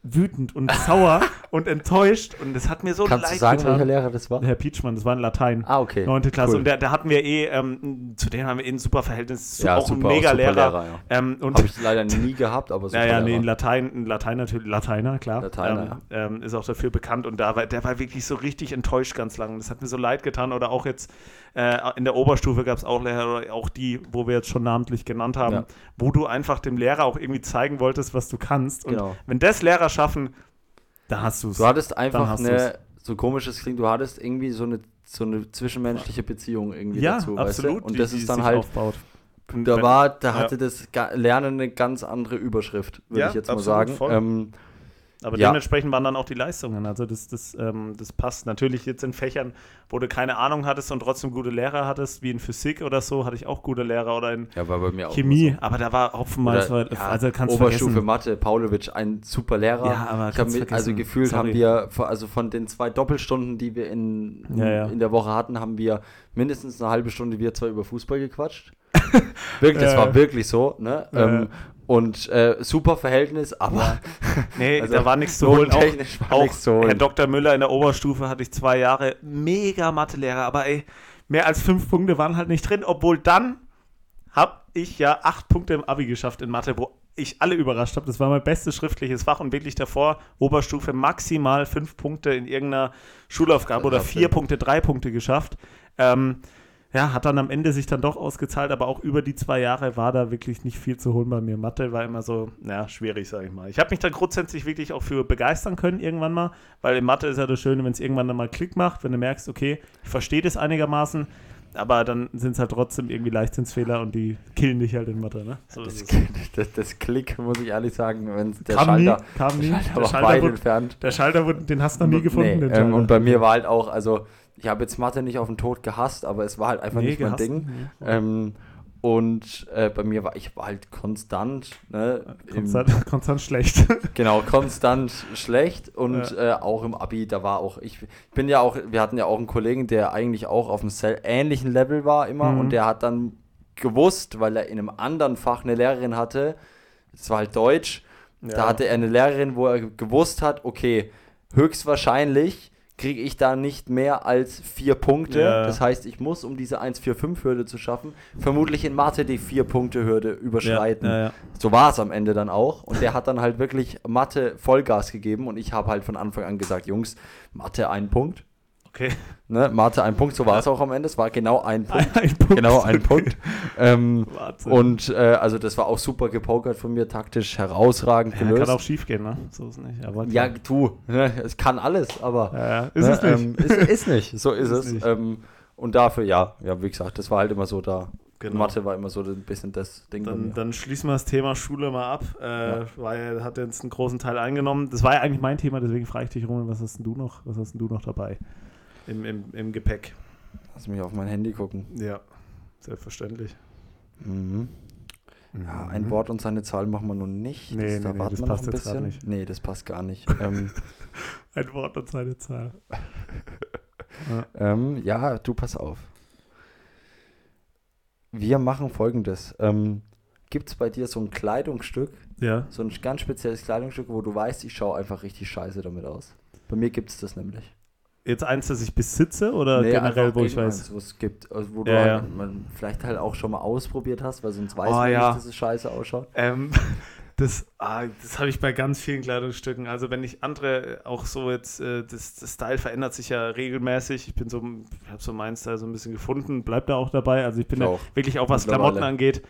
wütend und sauer und enttäuscht und das hat mir so Kannst leid du sagen, getan. welcher Lehrer das war? Herr Pietschmann, das war in Latein. Ah, okay. Neunte Klasse. Cool. Und da hatten wir eh, ähm, zu denen haben wir eh ein super Verhältnis. Ja, auch super, ein mega Lehrer. Lehrer ja. ähm, Habe ich leider nie gehabt, aber super. Ja, ja, nee, in Latein, in Latein natürlich, Lateiner, klar. Lateiner, ähm, ja. Ähm, ist auch dafür bekannt und da war, der war wirklich so richtig enttäuscht ganz lang. Das hat mir so leid getan. Oder auch jetzt äh, in der Oberstufe gab es auch Lehrer, auch die, wo wir jetzt schon namentlich genannt haben, ja. wo du einfach dem Lehrer auch irgendwie zeigen wolltest, was du kannst. Und genau. wenn das Lehrer schaffen, da hast du es. Du hattest einfach eine, so komisches klingt, du hattest irgendwie so eine, so eine zwischenmenschliche Beziehung irgendwie ja, dazu. Absolut, weißt du? Und das ist dann halt. Aufbaut. Da war, da hatte ja. das Lernen eine ganz andere Überschrift, würde ich jetzt mal sagen. Ähm, aber ja. dementsprechend waren dann auch die Leistungen. Also das, das, ähm, das passt. Natürlich jetzt in Fächern, wo du keine Ahnung hattest und trotzdem gute Lehrer hattest, wie in Physik oder so, hatte ich auch gute Lehrer oder in ja, Chemie. So. Aber da war Hopfenmalz, ja, also kannst Oberstufe vergessen. Mathe, Paulovic, ein super Lehrer. Ja, aber ich mit, also gefühlt Sorry. haben wir, also von den zwei Doppelstunden, die wir in, ja, in der Woche hatten, haben wir mindestens eine halbe Stunde wir zwei über Fußball gequatscht. wirklich, das war wirklich so. Ne? Ähm, und äh, super Verhältnis, aber. Nee, also, da war nichts zu holen. Auch, auch zu holen. Herr Dr. Müller in der Oberstufe hatte ich zwei Jahre mega Mathelehrer, aber ey, mehr als fünf Punkte waren halt nicht drin, obwohl dann habe ich ja acht Punkte im Abi geschafft in Mathe, wo ich alle überrascht habe. Das war mein bestes schriftliches Fach und wirklich davor Oberstufe maximal fünf Punkte in irgendeiner Schulaufgabe oder vier Punkte, drei Punkte geschafft. Ähm, ja, hat dann am Ende sich dann doch ausgezahlt, aber auch über die zwei Jahre war da wirklich nicht viel zu holen bei mir. Mathe war immer so, ja, schwierig, sag ich mal. Ich habe mich dann grundsätzlich wirklich auch für begeistern können irgendwann mal, weil in Mathe ist ja das Schöne, wenn es irgendwann dann mal Klick macht, wenn du merkst, okay, ich verstehe das einigermaßen, aber dann sind es halt trotzdem irgendwie Leichtsinnsfehler und die killen dich halt in Mathe, ne? So das, das, das, Klick, muss ich ehrlich sagen, wenn der kam Schalter, nie, kam nie. Der Schalter, der Schalter, wurde, entfernt. Der Schalter, den hast du noch nie gefunden. Nee, ähm, und bei mir war halt auch, also ich habe jetzt Mathe nicht auf den Tod gehasst, aber es war halt einfach nee, nicht mein Ding. Nee. Ähm, und äh, bei mir war ich war halt konstant, ne, konstant, im, konstant schlecht. genau, konstant schlecht und ja. äh, auch im Abi, da war auch ich, ich, bin ja auch, wir hatten ja auch einen Kollegen, der eigentlich auch auf einem ähnlichen Level war immer mhm. und der hat dann gewusst, weil er in einem anderen Fach eine Lehrerin hatte, das war halt Deutsch, ja. da hatte er eine Lehrerin, wo er gewusst hat, okay, höchstwahrscheinlich kriege ich da nicht mehr als vier Punkte. Ja. Das heißt, ich muss, um diese 1-4-5-Hürde zu schaffen, vermutlich in Mathe die vier Punkte Hürde überschreiten. Ja, ja, so war es am Ende dann auch. Und der hat dann halt wirklich Mathe Vollgas gegeben und ich habe halt von Anfang an gesagt, Jungs, Mathe ein Punkt. Okay. Ne, Mathe ein Punkt, so war es auch am Ende. Es war genau ein Punkt. Ein, ein Punkt. Genau ein Punkt. ähm, und äh, also das war auch super gepokert von mir, taktisch herausragend ja, gelöst. Kann auch schief gehen, ne? So ist nicht. Aber ja, du, ne? es kann alles, aber ja, ist ne, es nicht. Ähm, ist, ist, nicht, so ist, ist es. Ähm, und dafür, ja, ja, wie gesagt, das war halt immer so da. Genau. Mathe war immer so ein bisschen das Ding. Dann, dann schließen wir das Thema Schule mal ab, äh, ja. weil er hat jetzt einen großen Teil eingenommen. Das war ja eigentlich mein Thema, deswegen frage ich dich, Roman, was hast denn du noch, was hast denn du noch dabei? Im, im, im Gepäck. Lass mich auf mein Handy gucken. Ja, selbstverständlich. Mhm. Ja, ein mhm. Wort und seine Zahl machen wir nun nicht. Nee, das, nee, nee, das passt jetzt gerade nicht. Nee, das passt gar nicht. ähm, ein Wort und seine Zahl. ja. Ähm, ja, du pass auf. Wir machen folgendes. Ähm, Gibt es bei dir so ein Kleidungsstück, ja. so ein ganz spezielles Kleidungsstück, wo du weißt, ich schaue einfach richtig scheiße damit aus? Bei mir gibt es das nämlich. Jetzt eins, das ich besitze oder nee, generell, wo ich weiß? Wo es gibt, also wo du ja, ja. Man vielleicht halt auch schon mal ausprobiert hast, weil sonst weiß oh, man ja. nicht, dass es scheiße ausschaut. Ähm, das ah, das habe ich bei ganz vielen Kleidungsstücken. Also wenn ich andere auch so jetzt, äh, das, das Style verändert sich ja regelmäßig. Ich bin so, ich habe so meinen Style so ein bisschen gefunden, bleibt da auch dabei. Also ich bin da wirklich auch was Klamotten angeht,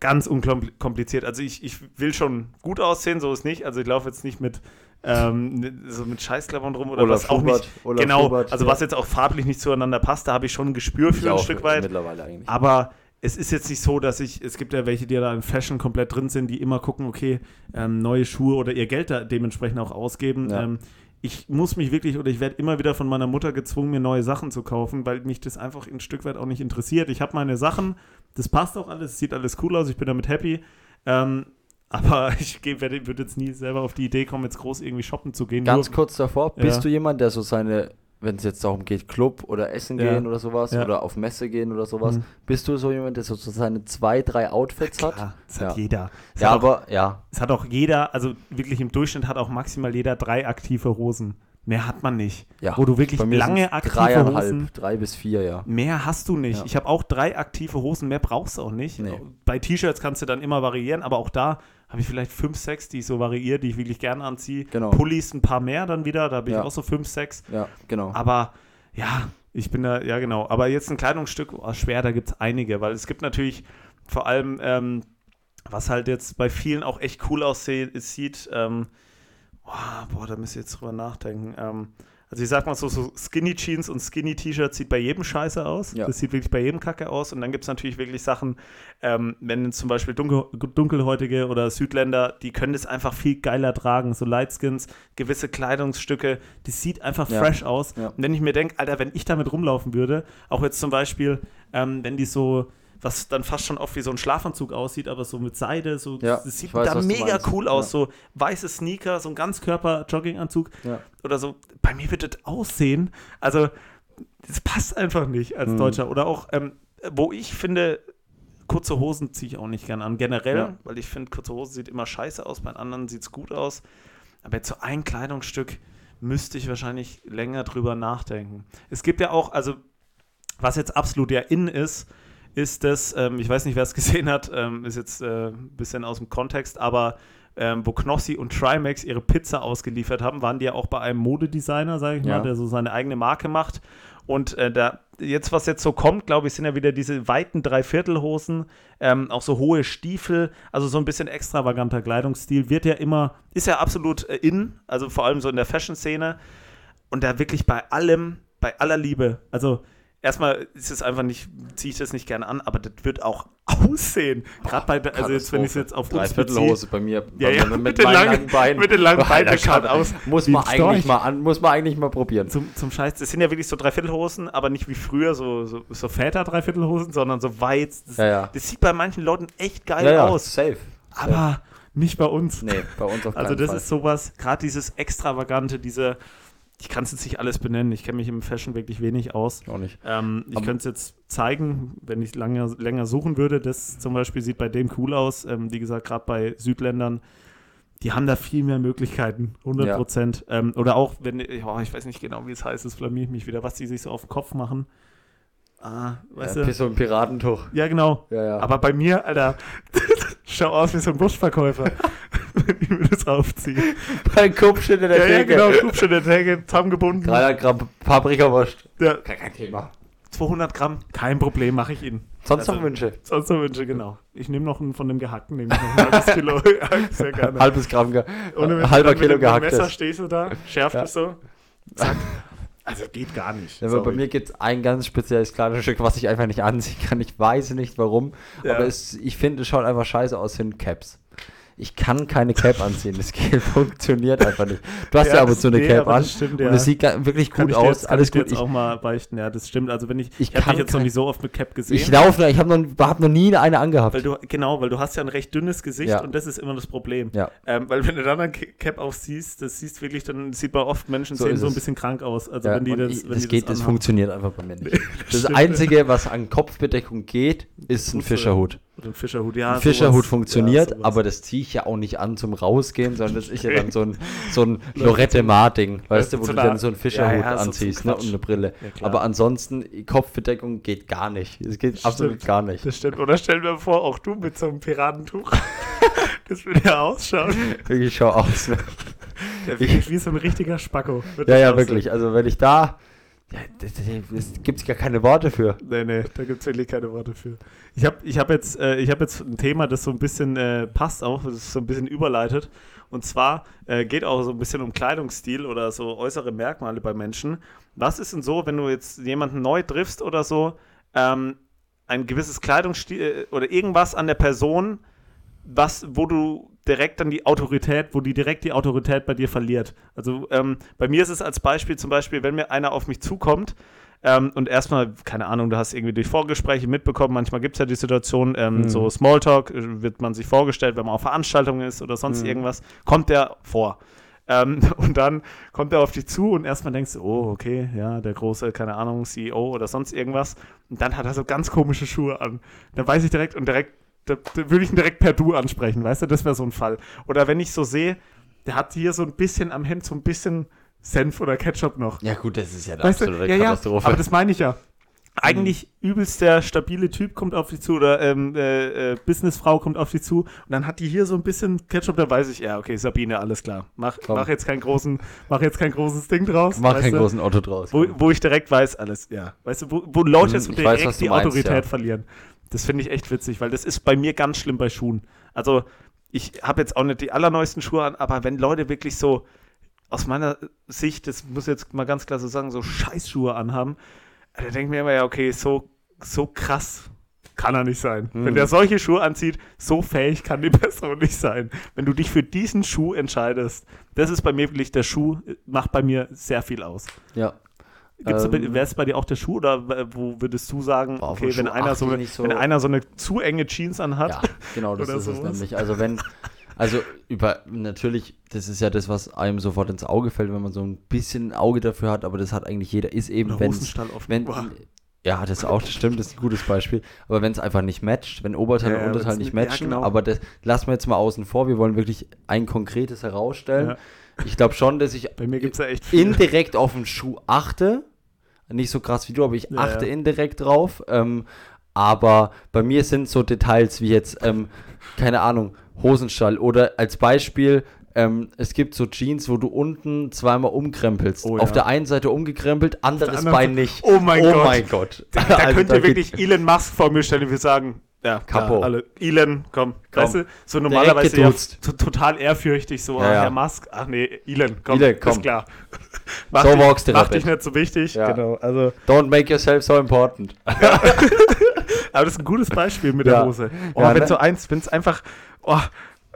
ganz unkompliziert. Also ich, ich will schon gut aussehen, so ist nicht. Also ich laufe jetzt nicht mit ähm, so mit Scheißklammern rum oder Olaf was auch Schubert, nicht. Olaf genau, Schubert, also ja. was jetzt auch farblich nicht zueinander passt, da habe ich schon ein Gespür für ich ein auch, Stück weit. Mittlerweile eigentlich. Aber es ist jetzt nicht so, dass ich, es gibt ja welche, die da in Fashion komplett drin sind, die immer gucken, okay, ähm, neue Schuhe oder ihr Geld da dementsprechend auch ausgeben. Ja. Ähm, ich muss mich wirklich oder ich werde immer wieder von meiner Mutter gezwungen, mir neue Sachen zu kaufen, weil mich das einfach ein Stück weit auch nicht interessiert. Ich habe meine Sachen, das passt auch alles, sieht alles cool aus, ich bin damit happy. Ähm, aber ich würde jetzt nie selber auf die Idee kommen, jetzt groß irgendwie shoppen zu gehen. Ganz Nur, kurz davor, bist ja. du jemand, der so seine wenn es jetzt darum geht, Club oder Essen ja. gehen oder sowas ja. oder auf Messe gehen oder sowas, mhm. bist du so jemand, der so seine zwei, drei Outfits hat? Das ja. hat jeder. Das ja, hat aber auch, ja. Es hat auch jeder, also wirklich im Durchschnitt hat auch maximal jeder drei aktive Hosen. Mehr hat man nicht. Ja. Wo du wirklich lange aktive Hosen. Drei bis vier, ja. Mehr hast du nicht. Ja. Ich habe auch drei aktive Hosen, mehr brauchst du auch nicht. Nee. Bei T-Shirts kannst du dann immer variieren, aber auch da habe ich vielleicht fünf, sechs, die ich so variiere, die ich wirklich gerne anziehe. Genau. Pullis ein paar mehr dann wieder, da habe ich ja. auch so fünf, sechs. Ja, genau. Aber ja, ich bin da, ja genau. Aber jetzt ein Kleidungsstück, oh, schwer, da gibt es einige, weil es gibt natürlich vor allem, ähm, was halt jetzt bei vielen auch echt cool aussieht, ähm, oh, boah, da müsst ihr jetzt drüber nachdenken. Ähm, also ich sag mal so, so Skinny Jeans und Skinny T-Shirts sieht bei jedem scheiße aus. Ja. Das sieht wirklich bei jedem Kacke aus. Und dann gibt es natürlich wirklich Sachen, ähm, wenn zum Beispiel Dunkel, Dunkelhäutige oder Südländer, die können das einfach viel geiler tragen. So Lightskins, gewisse Kleidungsstücke, die sieht einfach ja. fresh aus. Ja. Und wenn ich mir denke, Alter, wenn ich damit rumlaufen würde, auch jetzt zum Beispiel, ähm, wenn die so was dann fast schon oft wie so ein Schlafanzug aussieht, aber so mit Seide, so ja, das sieht weiß, da mega cool aus, ja. so weiße Sneaker, so ein Ganzkörper-Jogginganzug ja. oder so. Bei mir wird das aussehen, also das passt einfach nicht als mhm. Deutscher. Oder auch, ähm, wo ich finde, kurze Hosen ziehe ich auch nicht gern an, generell, weil ich finde, kurze Hosen sieht immer scheiße aus, bei anderen sieht es gut aus. Aber jetzt so ein Kleidungsstück müsste ich wahrscheinlich länger drüber nachdenken. Es gibt ja auch, also was jetzt absolut ja in ist, ist das, ähm, ich weiß nicht, wer es gesehen hat, ähm, ist jetzt äh, ein bisschen aus dem Kontext, aber ähm, wo Knossi und Trimax ihre Pizza ausgeliefert haben, waren die ja auch bei einem Modedesigner, sage ich ja. mal, der so seine eigene Marke macht. Und äh, da, jetzt, was jetzt so kommt, glaube ich, sind ja wieder diese weiten Dreiviertelhosen, ähm, auch so hohe Stiefel, also so ein bisschen extravaganter Kleidungsstil, wird ja immer, ist ja absolut äh, in, also vor allem so in der Fashion-Szene. Und da wirklich bei allem, bei aller Liebe, also erstmal ist es einfach nicht, ziehe ich das nicht gerne an, aber das wird auch aussehen. Gerade bei, also jetzt, wenn ich es jetzt auf uns beziehe. bei mir, ja, ja, mit, mit, den langen, langen Beinen. Mit den langen Beinen, schaut aus. Muss man, eigentlich mal an, muss man eigentlich mal probieren. Zum, zum Scheiß, das sind ja wirklich so Dreiviertelhosen, aber nicht wie früher, so, so, so Väter-Dreiviertelhosen, sondern so weit. Das, ja, ja. das sieht bei manchen Leuten echt geil aus. Safe. Aber nicht bei uns. Nee, bei uns auf Also das Fall. ist sowas, gerade dieses Extravagante, diese ich kann es jetzt nicht alles benennen. Ich kenne mich im Fashion wirklich wenig aus. Auch nicht. Ähm, ich könnte es jetzt zeigen, wenn ich lange, länger suchen würde. Das zum Beispiel sieht bei dem cool aus. Ähm, wie gesagt, gerade bei Südländern, die haben da viel mehr Möglichkeiten. 100 Prozent. Ja. Ähm, oder auch, wenn, oh, ich weiß nicht genau, wie es heißt, das blamiert mich wieder, was die sich so auf den Kopf machen. Ah, weißt ja, du? so ein Piratentuch. Ja, genau. Ja, ja. Aber bei mir, Alter, schau aus wie so ein Wurstverkäufer, wenn ich mir das aufziehe. Bei Kupschen in der ja, Theke. Ja, genau, Kupschen in der Theke, zusammengebunden. 300 Gramm Paprikawurst. Ja. Kein Thema. 200 Gramm, kein Problem, mache ich Ihnen. Sonst also, noch Wünsche? Sonst noch Wünsche, genau. Ich nehme noch einen von dem Gehackten, nehme ich noch ein halbes Kilo. sehr gerne. Halbes Gramm, ge Ohne halber Kilo. Mit dem Messer stehst du da, schärft ja. es so, zack. Also geht gar nicht. Ja, aber bei mir gibt es ein ganz spezielles Kleidungsstück, was ich einfach nicht anziehen kann. Ich weiß nicht warum, ja. aber es, ich finde, es schaut einfach scheiße aus, sind Caps ich kann keine Cap anziehen. Das funktioniert einfach nicht. Du hast ja, ja aber so eine nee, Cap an stimmt, ja. und es sieht wirklich gut aus. Jetzt, Alles gut. Ich auch mal beichten. Ja, das stimmt. Also wenn ich, ich, ich habe dich jetzt noch nicht so oft mit Cap gesehen. Ich laufe, ich habe noch, hab noch nie eine angehabt. Weil du, genau, weil du hast ja ein recht dünnes Gesicht ja. und das ist immer das Problem. Ja. Ähm, weil wenn du dann eine Cap aufsiehst, das siehst wirklich, dann sieht man oft Menschen so sehen so ein bisschen krank aus. Also ja, wenn die das, ich, wenn das die geht, das, das funktioniert einfach bei mir nicht. das, das Einzige, was an Kopfbedeckung geht, ist ein Fischerhut. Ein Fischerhut, ja. Ein Fischerhut funktioniert, ja, aber das ziehe ich ja auch nicht an zum Rausgehen, sondern das ist ja dann so ein, so ein Lorette Mar-Ding, weißt du, wo du dann so einen Fischerhut ja, ja, anziehst so ne, und eine Brille. aber ansonsten, Kopfbedeckung geht gar nicht. Es geht das absolut stimmt. gar nicht. Das stimmt. Oder stell dir vor, auch du mit so einem Piratentuch. das würde ja ausschauen. Ich schau aus. Ne? wie so ein richtiger Spacko. Ja, ja, wirklich. Also wenn ich da ja, das gibt es gar keine Worte für. Nee, nee, da gibt es wirklich keine Worte für. Ich habe ich hab jetzt, äh, hab jetzt ein Thema, das so ein bisschen äh, passt auch, das so ein bisschen überleitet. Und zwar äh, geht auch so ein bisschen um Kleidungsstil oder so äußere Merkmale bei Menschen. Was ist denn so, wenn du jetzt jemanden neu triffst oder so, ähm, ein gewisses Kleidungsstil äh, oder irgendwas an der Person, was, wo du direkt dann die Autorität, wo die direkt die Autorität bei dir verliert. Also ähm, bei mir ist es als Beispiel zum Beispiel, wenn mir einer auf mich zukommt, ähm, und erstmal, keine Ahnung, du hast irgendwie durch Vorgespräche mitbekommen, manchmal gibt es ja die Situation, ähm, Mhm. so Smalltalk, äh, wird man sich vorgestellt, wenn man auf Veranstaltungen ist oder sonst Mhm. irgendwas, kommt der vor. Ähm, und dann kommt er auf dich zu und erstmal denkst du, oh, okay, ja, der große, keine Ahnung, CEO oder sonst irgendwas. Und dann hat er so ganz komische Schuhe an. Dann weiß ich direkt und direkt, da, da würde ich ihn direkt per Du ansprechen, weißt du, das wäre so ein Fall. Oder wenn ich so sehe, der hat hier so ein bisschen am Hemd so ein bisschen Senf oder Ketchup noch. Ja, gut, das ist ja eine Weißt du, absolute ja, ja, Katastrophe. aber das meine ich ja. Eigentlich übelst der stabile Typ kommt auf dich zu oder ähm, äh, äh, Businessfrau kommt auf dich zu und dann hat die hier so ein bisschen Ketchup, da weiß ich, ja, okay, Sabine, alles klar. Mach, Komm. mach jetzt keinen großen, mach jetzt kein großes Ding draus. Mach keinen du? großen Otto draus. Wo, wo ich direkt weiß, alles, ja. Weißt du, wo, wo Leute Hm, ich direkt weiß, du die meinst, Autorität ja. verlieren. Das finde ich echt witzig, weil das ist bei mir ganz schlimm bei Schuhen. Also, ich habe jetzt auch nicht die allerneuesten Schuhe an, aber wenn Leute wirklich so, aus meiner Sicht, das muss ich jetzt mal ganz klar so sagen, so Scheißschuhe anhaben, da denke ich mir immer, ja, okay, so, so krass kann er nicht sein. Mhm. Wenn der solche Schuhe anzieht, so fähig kann die Person nicht sein. Wenn du dich für diesen Schuh entscheidest, das ist bei mir wirklich, der Schuh macht bei mir sehr viel aus. Ja. Ähm, Wäre es bei dir auch der Schuh oder w- wo würdest du sagen, Boah, okay, wenn einer, so eine, so- wenn einer so eine zu enge Jeans anhat? Ja, genau, das ist es sowas. nämlich. Also wenn, also über, natürlich, das ist ja das, was einem sofort ins Auge fällt, wenn man so ein bisschen ein Auge dafür hat, aber das hat eigentlich jeder, ist eben, wenn ja, das auch, das stimmt, das ist ein gutes Beispiel. Aber wenn es einfach nicht matcht, wenn Oberteil Ja, und Unterteil nicht nicht- ja, matchen, genau. aber das lassen wir jetzt mal außen vor, wir wollen wirklich ein konkretes herausstellen. Ja. Ich glaube schon, dass ich es indirekt auf den Schuh achte. Nicht so krass wie du, aber ich Ja, achte ja. indirekt drauf. Ähm, aber bei mir sind so Details wie jetzt, ähm, keine Ahnung, Hosenstall oder als Beispiel, ähm, es gibt so Jeans, wo du unten zweimal umkrempelst. Oh, Auf ja. der einen Seite umgekrempelt, anderes Bein nicht. Oh mein oh Gott. mein Gott. Da Also könnt ihr wirklich Elon Musk vor mir stellen und wir sagen, ja, Capo. klar, alle. Elon, komm. Komm. Weißt du, so normalerweise ja, total ehrfürchtig, so, Ja, ja. Herr Musk, ach nee, Elon, komm, Elon, komm. ist klar. mach So dich, walks the mach rabbit. dich nicht so wichtig, Ja. genau, also, Don't make yourself so important. aber das ist ein gutes Beispiel mit Ja. der Hose. Oh, Ja, wenn ne? so eins, wenn es einfach, oh,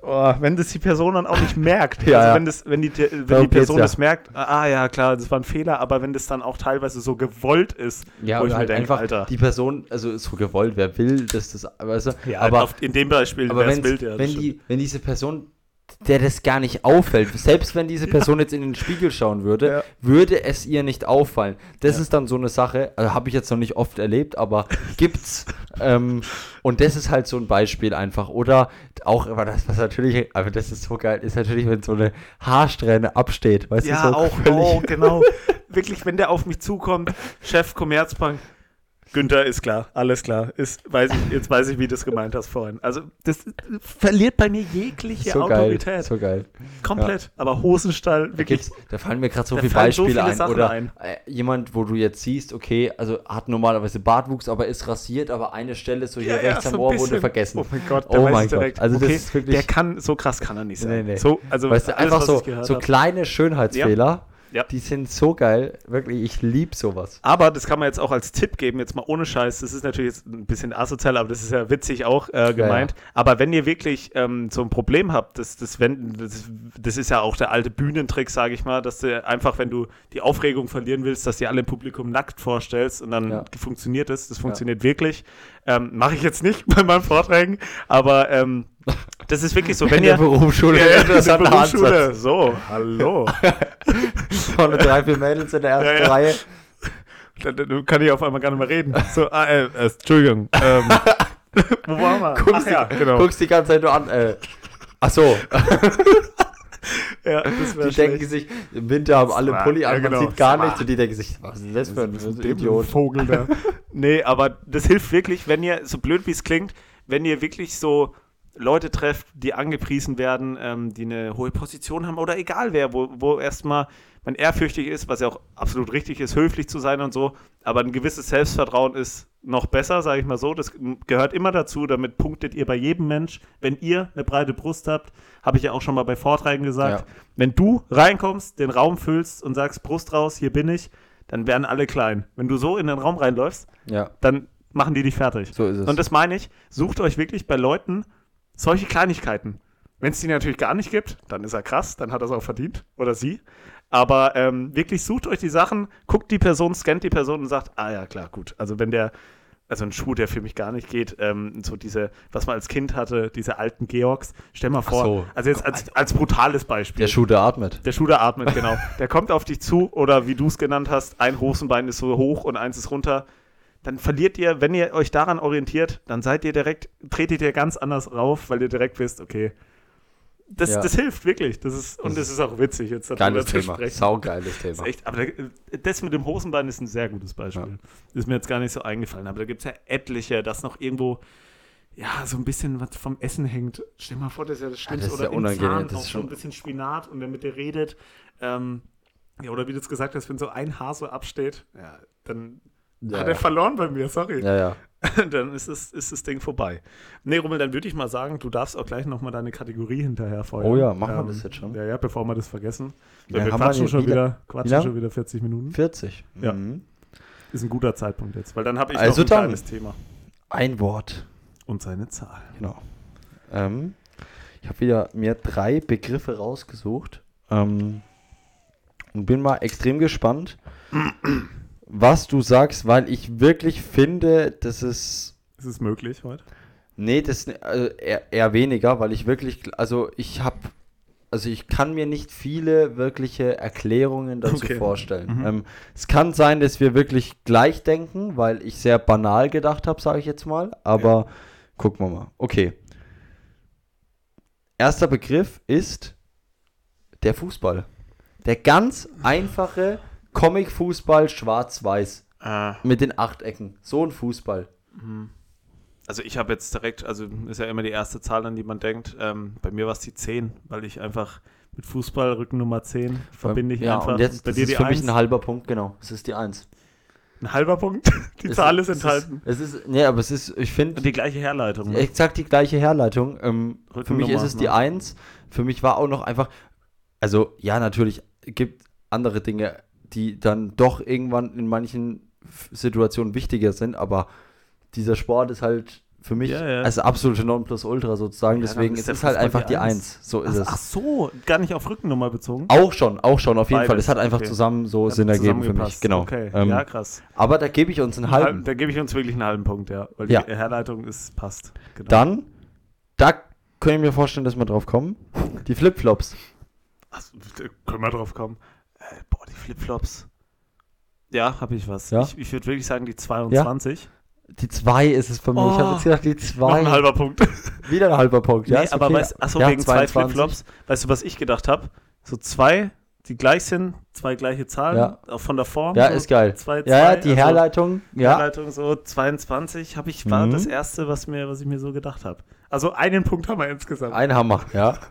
oh, wenn das die Person dann auch nicht merkt, Ja, also ja. wenn, das, wenn die, wenn die Person ja. das merkt, ah ja, klar, das war ein Fehler, aber wenn das dann auch teilweise so gewollt ist, Ja, wo ich mir halt denke, einfach Alter, die Person, also ist so gewollt, wer will, dass das, weißt du, ja, aber in dem Beispiel, Aber wer es wenn's- will, der wenn, die, wenn diese Person, der das gar nicht auffällt, selbst wenn diese Person jetzt in den Spiegel schauen würde, Ja. würde es ihr nicht auffallen. Das Ja. ist dann so eine Sache, also habe ich jetzt noch nicht oft erlebt, aber gibt's. ähm, und das ist halt so ein Beispiel einfach. Oder auch, aber das, was natürlich, aber das ist so geil, ist natürlich, wenn so eine Haarsträhne absteht, weißt Ja, du, so auch, oh, genau. Wirklich, wenn der auf mich zukommt, Chef Commerzbank, Günther ist klar, alles klar. Ist, weiß ich, jetzt weiß ich, wie du das gemeint hast vorhin. Also, das verliert bei mir jegliche so geil, Autorität. so geil. Komplett. Aber Hosenstall, Da, wirklich. gibt's, da fallen mir gerade so Da viele fallen so Beispiele viele ein. Sachen Oder ein. Äh, jemand, wo du jetzt siehst, okay, also hat normalerweise Bartwuchs, aber ist rasiert, aber eine Stelle so hier rechts am so ein Ohr wurde vergessen. Oh mein Gott, Oh da mein. Gott. Also das okay, ist wirklich- der kann, so krass kann er nicht sein. Nee, nee. So, also weißt du, einfach so, so kleine Schönheitsfehler, Ja. die sind so geil. Wirklich, ich liebe sowas. Aber das kann man jetzt auch als Tipp geben, jetzt mal ohne Scheiß. Das ist natürlich jetzt ein bisschen asozial, aber das ist ja witzig auch äh, gemeint. Aber wenn ihr wirklich ähm, so ein Problem habt, das, das, wenn, das, das ist ja auch der alte Bühnentrick, sage ich mal, dass du einfach, wenn du die Aufregung verlieren willst, dass dir alle im Publikum nackt vorstellst und dann Ja. funktioniert es. Das funktioniert wirklich. Ähm, Mache ich jetzt nicht bei meinen Vorträgen, aber ähm, das ist wirklich so, wenn In ihr. der Berufsschule, Ja, ja, in der Berufsschule. Ansatz. So, hallo. Vorne drei, vier Mädels in der ersten Ja, ja. Reihe. Dann, kann ich auf einmal gar nicht mehr reden. So, ah, äh, äh, Entschuldigung. Ähm, wo waren wir? Guckst, Ach, ja, die, genau. guckst die ganze Zeit nur an. Äh, ach so, ja, das die denken sich, im Winter haben alle war- Pulli ja, an, man genau. sieht gar Das nichts und die denken sich, was ist das für ein Idiot. Idiot? Vogel da. nee, aber das hilft wirklich, wenn ihr, so blöd wie es klingt, wenn ihr wirklich so Leute trefft, die angepriesen werden, ähm, die eine hohe Position haben oder egal wer, wo, wo erstmal man ehrfürchtig ist, was ja auch absolut richtig ist, höflich zu sein und so, aber ein gewisses Selbstvertrauen ist noch besser, sage ich mal so. Das gehört immer dazu, damit punktet ihr bei jedem Mensch. Wenn ihr eine breite Brust habt, habe ich ja auch schon mal bei Vorträgen gesagt, Ja. wenn du reinkommst, den Raum füllst und sagst, Brust raus, hier bin ich, dann werden alle klein. Wenn du so in den Raum reinläufst, Ja, dann machen die dich fertig. so ist es. Und das meine ich, sucht euch wirklich bei Leuten solche Kleinigkeiten. Wenn es die natürlich gar nicht gibt, dann ist er krass, dann hat er es auch verdient. Oder sie. Aber ähm, wirklich sucht euch die Sachen, guckt die Person, scannt die Person und sagt, ah ja, klar, gut. Also wenn der, also ein Schuh, der für mich gar nicht geht, ähm, so diese, was man als Kind hatte, diese alten Georgs, stell mal vor, so. also jetzt als, als brutales Beispiel. Der Schuh, der atmet. Der Schuh, der atmet, genau. der kommt auf dich zu oder wie du es genannt hast, ein Hosenbein ist so hoch und eins ist runter. Dann verliert ihr, wenn ihr euch daran orientiert, dann seid ihr direkt, tretet ihr ganz anders rauf, weil ihr direkt wisst, okay, das, Ja. das hilft wirklich. Das ist, und Das das ist auch witzig, jetzt darüber Geiles zu Thema. sprechen. Saugeiles Das Thema. ist echt, aber da, das mit dem Hosenbein ist ein sehr gutes Beispiel. Ist mir jetzt gar nicht so eingefallen, aber da gibt es ja etliche, das noch irgendwo, ja, so ein bisschen was vom Essen hängt. Stell dir mal vor, das ist ja das Schlimmste. ist oder ja im unangenehm, Zahn das auch ist so ein schon- bisschen Spinat und der mit dir redet. Ähm, ja, oder wie du es gesagt hast, wenn so ein Haar so absteht, ja, dann Ja, hat er ja. verloren bei mir, sorry. ja, ja. dann ist, es, ist das Ding vorbei. Nee, Rummel, dann würde ich mal sagen, du darfst auch gleich nochmal deine Kategorie hinterher feuern. Oh ja, machen wir das jetzt schon? Ja, ja, bevor wir das vergessen. Ja, wir quatschen, schon wieder- quatschen schon wieder 40 Minuten. 40. Ja. Mhm. Ist ein guter Zeitpunkt jetzt, weil dann habe ich Also noch ein dann. kleines Thema. Ein Wort. Und seine Zahl. Genau. Ähm, ich habe wieder mir drei Begriffe rausgesucht ähm, und bin mal extrem gespannt, was du sagst, weil ich wirklich finde, das ist Ist es möglich heute? Nee, das also eher, eher weniger, weil ich wirklich, also ich habe, also ich kann mir nicht viele wirkliche Erklärungen dazu Okay. vorstellen. Mhm. Ähm, es kann sein, dass wir wirklich gleich denken, weil ich sehr banal gedacht habe, sage ich jetzt mal. Aber gucken wir mal. Okay. Erster Begriff ist der Fußball. Der ganz einfache Comic-Fußball schwarz-weiß Äh, mit den Achtecken. So ein Fußball. also ich habe jetzt direkt, also ist ja immer die erste Zahl, an die man denkt. Ähm, bei mir war es die 10, weil ich einfach mit Fußball Rücken Nummer 10 verbinde ich ja, einfach. Und jetzt bei das dir ist die für mich 1. ein halber Punkt, genau. Es ist die 1. Ein halber Punkt. Die Zahl ist enthalten. Es ist, es ist, nee, aber es ist, ich finde, die gleiche Herleitung. Ne? exakt die gleiche Herleitung. Ähm, für mich Rückennummer, ist es die ne? 1. Für mich war auch noch einfach, also ja, natürlich gibt andere Dinge, die dann doch irgendwann in manchen Situationen wichtiger sind, aber dieser Sport ist halt für mich Ja, ja. als absolute Nonplusultra sozusagen. Ja, Deswegen ist es halt einfach die Eins. 1. So ist Ach, es. ach so, gar nicht auf Rückennummer bezogen. Auch schon, auch schon, auf jeden Beides, Fall. Es hat einfach okay. zusammen so Hat Sinn ergeben für mich. Genau. Okay, Ähm, ja, krass. Aber da gebe ich uns einen Halb, halben. da gebe ich uns wirklich einen halben Punkt, ja. Weil Ja. die Herleitung ist, passt. Genau. Dann, da können wir mir vorstellen, dass wir drauf kommen. Die Flipflops. Können wir drauf kommen. Boah, die Flipflops. Ja, habe ich was. Ja? Ich, ich würde wirklich sagen, die 22. Die 2 ist es für mich. ich habe Oh, jetzt gedacht, die Noch ein 2. halber Punkt. Wieder ein halber Punkt. Ja, nee, aber okay. weißt, achso, Ja, wegen zwei 22. Flipflops. Weißt du, was ich gedacht habe? So zwei, die gleich sind, zwei gleiche Zahlen, Ja. auch von der Form. Ja, so ist geil. Zwei, Ja, ja, zwei, die also Herleitung. Ja, Herleitung so 22 habe ich war Mhm. das erste, was mir was ich mir so gedacht habe. Also einen Punkt haben wir insgesamt. ein Hammer. Ja.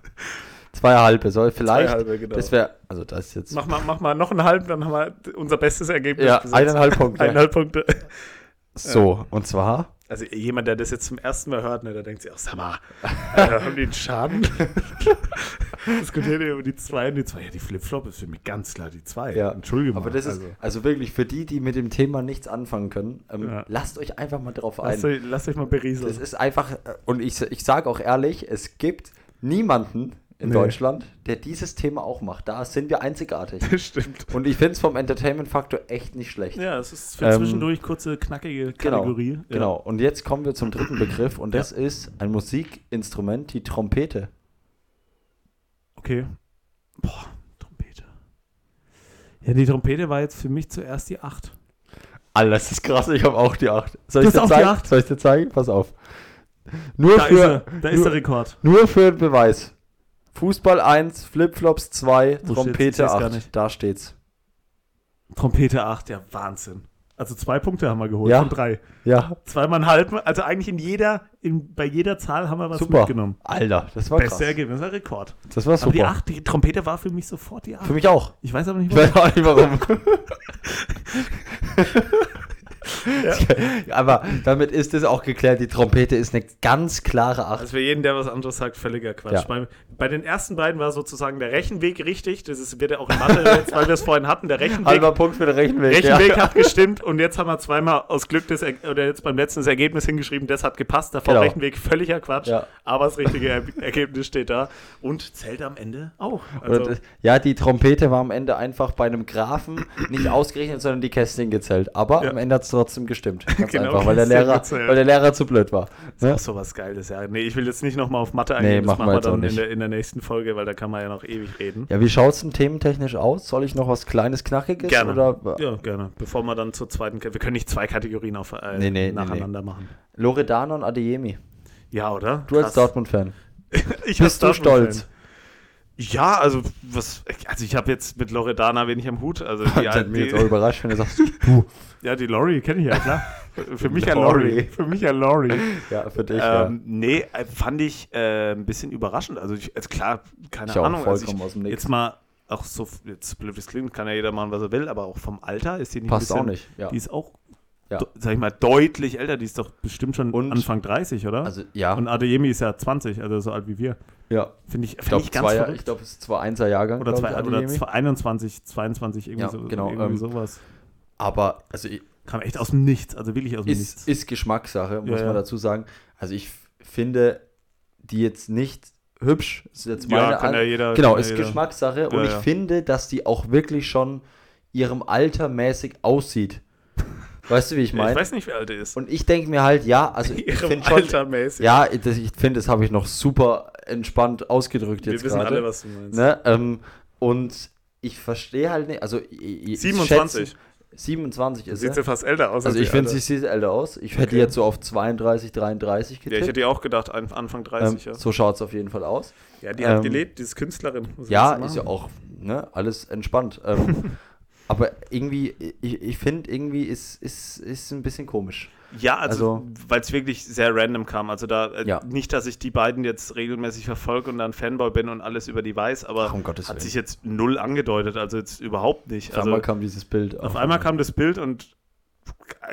Zwei halbe. Soll vielleicht. Zwei halbe, genau. Das wäre, also das ist jetzt. Mach mal, mach mal noch einen halben, dann haben wir unser bestes Ergebnis. ja, bis jetzt. eineinhalb Punkte. Eineinhalb Punkte. So, und zwar. Also jemand, der das jetzt zum ersten Mal hört, ne, der denkt sich, ach, sag mal, äh, haben die einen Schaden? Diskutieren die über die zwei und die zwei. Ja, die Flipflop ist für mich ganz klar die zwei. Ja, Entschuldigung. Aber das ist, also, also wirklich für die, die mit dem Thema nichts anfangen können, ähm, Ja. lasst euch einfach mal drauf ein. lasst, euch, lasst euch mal berieseln. Das ist einfach, äh, und ich, ich sage auch ehrlich, es gibt niemanden in Nee. Deutschland, der dieses Thema auch macht. Da sind wir einzigartig. Das stimmt. Und ich finde es vom Entertainment-Faktor echt nicht schlecht. Ja, es ist für Ähm, zwischendurch kurze, knackige Genau, Kategorie. Ja. Genau. Und jetzt kommen wir zum dritten Begriff und das ist ein Musikinstrument, die Trompete. Okay. Boah, Trompete. Ja, die Trompete war jetzt für mich zuerst die 8. Alter, das ist krass, ich habe auch die 8. Soll Du ich dir auch die? Soll ich dir zeigen? Pass auf. Nur Da, ist, für, er, da ist nur, der Rekord. nur für den Beweis. Fußball 1, Flipflops 2, Wo steht's? Ich Trompete seh's gar 8. nicht. Da steht's. Trompete 8, ja, Wahnsinn. Also zwei Punkte haben wir geholt Ja. von drei. Ja, Zweimal einen halben, also eigentlich in jeder, in, bei jeder Zahl haben wir was super. mitgenommen. Alter, das war Beste krass. Ergebnis, ein Rekord. Das war Aber die super. 8, die Trompete war für mich sofort die 8. Für mich auch. Ich weiß aber nicht, Ich weiß auch nicht warum. Aber damit ist es auch geklärt, die Trompete ist eine ganz klare 8. Also für jeden, der was anderes sagt, völliger Quatsch. Ja. Bei, bei den ersten beiden war sozusagen der Rechenweg richtig. Das ist, wird ja auch in Mathe, jetzt, weil wir es vorhin hatten, der Rechenweg. Halber Punkt für den Rechenweg. Rechenweg ja. hat gestimmt und jetzt haben wir zweimal aus Glück das, Er- oder jetzt beim letzten das Ergebnis hingeschrieben, das hat gepasst. Davor Genau. Rechenweg völliger Quatsch, Ja. aber das richtige er Ergebnis steht da und zählt am Ende auch. Also, Und, äh, ja, die Trompete war am Ende einfach bei einem Graphen nicht ausgerechnet, sondern die Kästchen gezählt. Aber Ja. am Ende hat es trotzdem gestimmt. Ganz Genau, einfach, weil der, Lehrer, weil der Lehrer zu blöd war. Das Ne? ist auch sowas Geiles, ja. Nee, ich will jetzt nicht nochmal auf Mathe Nee, eingehen, das machen wir dann in der, in der nächsten Folge, weil da kann man ja noch ewig reden. Ja, wie schaut es denn thementechnisch aus? Soll ich noch was Kleines, Knackiges? Gerne. Oder? Ja, gerne. Bevor wir dann zur zweiten, wir können nicht zwei Kategorien auf, äh, Nee, nee, nee, nacheinander machen. Loredana und Adeyemi. Ja, oder? Du als Krass. Dortmund-Fan. Ich Bist du als stolz? Ja, also was, also ich habe jetzt mit Loredana wenig am Hut. Also die, Das hat mich jetzt auch überrascht, wenn du sagst, du. Ja, die Lori kenne ich ja, klar. Für mich ja Lori. Für mich ja Lori. Ja, für dich, Ähm, nee, äh, fand ich äh, ein bisschen überraschend. Also, ich, also klar, keine Ich auch Ahnung. Also vollkommen ich, aus dem Nix. Jetzt mal, auch so, jetzt blöd es klingt, kann ja jeder machen, was er will, aber auch vom Alter ist die nicht Passt bisschen, auch nicht. Ja. Die ist auch, Ja. sag ich mal, deutlich älter. Die ist doch bestimmt schon Und- Anfang 30, oder? Also, ja. Und Adeyemi ist ja 20, also so alt wie wir. ja. Finde ich, Ich find glaube, ich ganz zwei, verrückt. ich glaube, es ist zwar einser Jahrgang. oder, glaub zwei, ich, oder Adeyemi. zwei, 21, 22, irgendwie, Ja, so, genau, irgendwie ähm, sowas. Aber, also, ich- Kam echt aus dem Nichts, also wirklich aus dem ist, Nichts. ist Geschmackssache, muss Ja, ja. man dazu sagen. Also, ich finde die jetzt nicht hübsch. Ist jetzt ja, meine kann An- ja jeder. Genau, kann ja ist jeder. Geschmackssache und Ja, ich ja. finde, dass die auch wirklich schon ihrem Alter mäßig aussieht. Weißt du, wie ich Ja, Ich meine? weiß nicht, wie alt er ist. Und ich denke mir halt, ja, also ich finde schon, ja, das, ich finde, das habe ich noch super entspannt ausgedrückt Wir jetzt wissen gerade. alle, was du meinst. ne? ähm, und ich verstehe halt nicht, also ich- ich 27. schätze- 27 ist Sieht sie fast älter aus. Also als ich finde, sie sieht älter aus. Ich hätte Okay. jetzt so auf 32, 33 Ja, ich getippt. hätte ja auch gedacht, Anfang 30, ähm, ja. So schaut es auf jeden Fall aus. Ja, die hat ähm, gelebt, die ist Künstlerin. Ja, ist ja auch ne, alles entspannt. Ähm, aber irgendwie, ich, ich finde, irgendwie ist, ist, ist ein bisschen komisch. Ja, also, also- weil es wirklich sehr random kam. Also da, äh, Ja. nicht, dass ich die beiden jetzt regelmäßig verfolge und dann Fanboy bin und alles über die weiß, aber Ach, um hat Willen. sich jetzt null angedeutet, also jetzt überhaupt nicht. Auf Also einmal kam dieses Bild. auf einmal kam das Bild und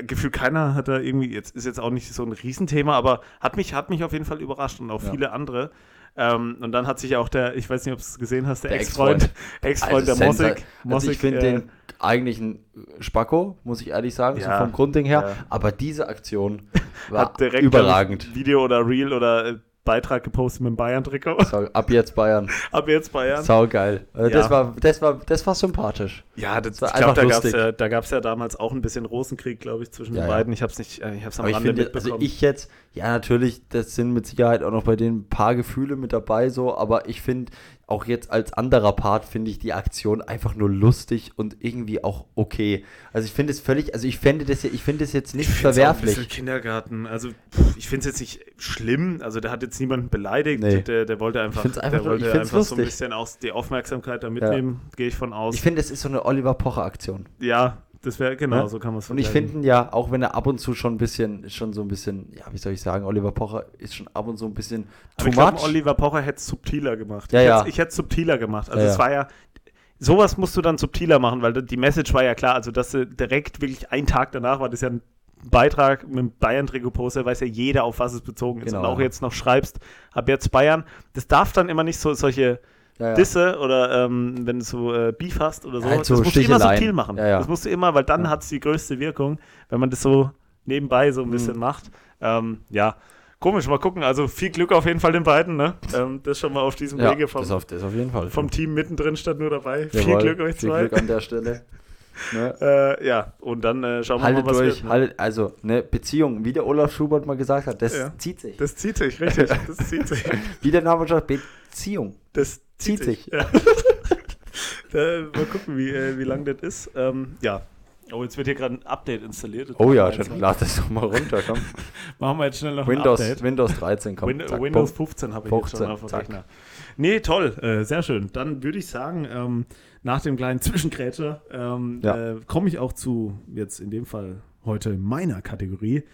Gefühl keiner hat da irgendwie, jetzt ist jetzt auch nicht so ein Riesenthema, aber hat mich, hat mich auf jeden Fall überrascht und auch Ja. viele andere. Ähm, und dann hat sich auch der, ich weiß nicht, ob du es gesehen hast, der, Der Ex-Freund, Ex-Freund Also der Mossig. Also ich finde äh, den eigentlich ein Spacko, muss ich ehrlich sagen, Ja, so vom Grundding her. ja. Aber diese Aktion war hat direkt überragend. Video oder Reel oder äh, Beitrag gepostet mit dem Bayern-Trikot. Ab jetzt Bayern. Ab jetzt Bayern. Sau geil. Also Ja. das, war, das, war, das war sympathisch. Ja, das, Das war ich glaube, da einfach gab es lustig. ja, da gab's ja damals auch ein bisschen Rosenkrieg, glaube ich, zwischen Ja, den beiden. Ich habe es nicht, äh, ich habe es am Aber Rande finde, mitbekommen. also ich jetzt, ja natürlich, das sind mit Sicherheit auch noch bei denen ein paar Gefühle mit dabei so, aber ich finde auch jetzt als anderer Part finde ich die Aktion einfach nur lustig und irgendwie auch okay. Also ich finde es völlig, also ich fände das, ja- ich finde es jetzt nicht find's auch Ein verwerflich. bisschen Kindergarten. Also ich finde es jetzt nicht schlimm. Also der hat jetzt niemanden beleidigt. Nee. Der, der wollte einfach, find's einfach der wollte ich einfach so ein bisschen aus die Aufmerksamkeit da mitnehmen. Gehe ich von aus. Ich finde, es ist so eine Oliver Pocher Aktion. ja, das wäre genau Ne? so kann man es Und ich finde ja, auch wenn er ab und zu schon ein bisschen, schon so ein bisschen, ja, wie soll ich sagen, Oliver Pocher ist schon ab und zu ein bisschen Aber too ich glaube, much. Oliver Pocher hätte es subtiler gemacht. Ja, ich ja. Ich hätte es subtiler gemacht. Also Ja, es war ja, sowas musst du dann subtiler machen, weil die Message war ja klar. Also dass du direkt wirklich einen Tag danach war das ja ein Beitrag mit dem Bayern-Trikot-Poster, weiß ja jeder, auf was es bezogen ist. Genau, Und auch jetzt noch schreibst, ab jetzt Bayern. Das darf dann immer nicht so solche ja, ja. Disse oder ähm, wenn du so äh, Beef hast oder so. Halt so das musst du immer Sticheleien. subtil machen. Das musst du immer, weil dann Ja. hat es die größte Wirkung, wenn man das so nebenbei so ein bisschen Mhm. macht. Ähm, ja, komisch, mal gucken. Also viel Glück auf jeden Fall den beiden, ne? Ähm, das schon mal auf diesem Wege vom, das, auf, das auf vom Team mittendrin statt nur dabei. viel Jawohl, Glück euch Viel zwei. Glück an der Stelle. Ne? Äh, ja, und dann äh, schauen wir Haltet mal, was durch, wird. haltet, also eine Beziehung, wie der Olaf Schubert mal gesagt hat, das Ja. zieht sich. Das zieht sich, richtig. Das zieht sich. Wie der Name schon sagt, Beziehung. Das zieht, Zieht sich. sich. Ja. da, mal gucken, wie, äh, wie lang das ist. Ähm, ja. Oh, jetzt wird hier gerade ein Update installiert. Oh ja, jetzt dann lad das doch mal runter, komm. Machen wir jetzt schnell noch Windows, ein Update. Windows 13 kommt. Win zack, Windows bumm. 15 habe ich jetzt 15, schon auf dem. Rechner. Nee, toll, äh, sehr schön. Dann würde ich sagen, ähm, nach dem kleinen Zwischengrätscher ähm, Ja. äh, komme ich auch zu, jetzt in dem Fall heute meiner Kategorie.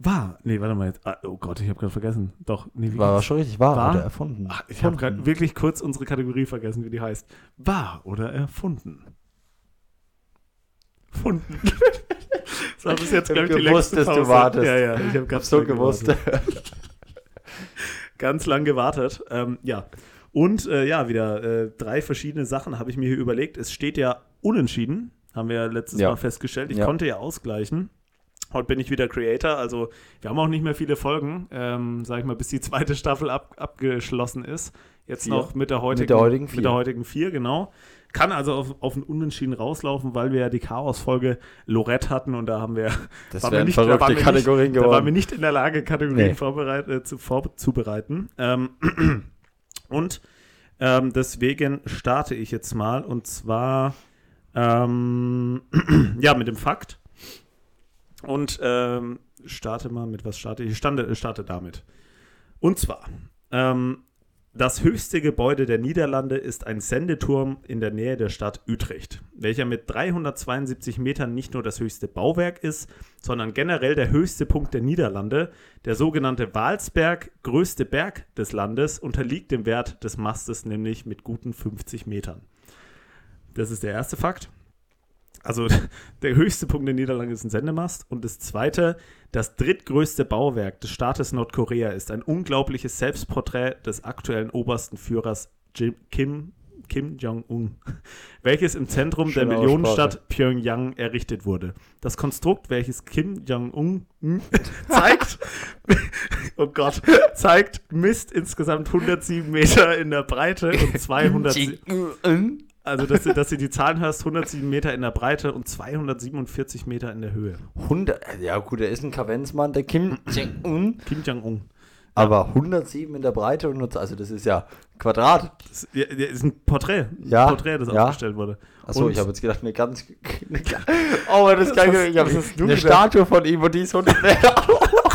War, nee, warte mal jetzt. Ah, oh Gott, ich habe gerade vergessen. Doch, nee, wie War geht's? schon richtig wahr, War? oder erfunden. Ach, ich habe gerade wirklich kurz unsere Kategorie vergessen, wie die heißt. Wahr oder erfunden? Funden. das war bis jetzt, glaube ich, die gewusst, längste dass du Pause. wartest. Ja, ja, ich habe hab so gewusst. ganz lang gewartet. Ähm, ja. Und äh, ja, wieder äh, drei verschiedene Sachen habe ich mir hier überlegt. Es steht ja unentschieden, haben wir ja letztes Ja. Mal festgestellt. Ich Ja. konnte ja ausgleichen. Heute bin ich wieder Creator, also wir haben auch nicht mehr viele Folgen, ähm, sag ich mal, bis die zweite Staffel ab, abgeschlossen ist. Jetzt Vier. noch mit der heutigen, der heutigen mit vier. der heutigen vier, genau. Kann also auf, auf ein Unentschieden rauslaufen, weil wir ja die Chaos-Folge Lorette hatten und da haben wir Das waren wir nicht- da verrückte waren wir Kategorien da waren wir geworden. nicht in der Lage, Kategorien Nee. vorbereit, äh, zu, vorzubereiten. Ähm, und ähm, deswegen starte ich jetzt mal und zwar ähm, ja mit dem Fakt. Und ähm, starte mal mit was starte ich? Ich stande, starte damit. Und zwar ähm, das höchste Gebäude der Niederlande ist ein Sendeturm in der Nähe der Stadt Utrecht, welcher mit 372 Metern nicht nur das höchste Bauwerk ist, sondern generell der höchste Punkt der Niederlande. Der sogenannte Walsberg, größte Berg des Landes, unterliegt dem Wert des Mastes nämlich mit guten 50 Metern. Das ist der erste Fakt. Also der höchste Punkt der Niederlande ist ein Sendemast. Und das zweite, das drittgrößte Bauwerk des Staates Nordkorea ist ein unglaubliches Selbstporträt des aktuellen obersten Führers Jim, Kim, Kim Jong-un, welches im Zentrum Schöne der Millionenstadt Pyongyang errichtet wurde. Das Konstrukt, welches Kim Jong-un hm, zeigt, oh Gott, zeigt, misst insgesamt 107 Meter in der Breite und 200, also dass du, dass du die Zahlen hast, 107 Meter in der Breite und 247 Meter in der Höhe. 100, ja gut, er ist ein Kavenzmann, der Kim Jong-un, Kim Jong-un. aber 107 in der Breite und 100, also das ist ja Quadrat. Das ja, ja, ist ein Porträt. Ein Ja, Porträt, das ja. aufgestellt wurde. Achso, ich habe jetzt gedacht, eine ganz. oh, aber das kann Was- ich. Ich habe eine? Statue von ihm und die ist 100 Meter.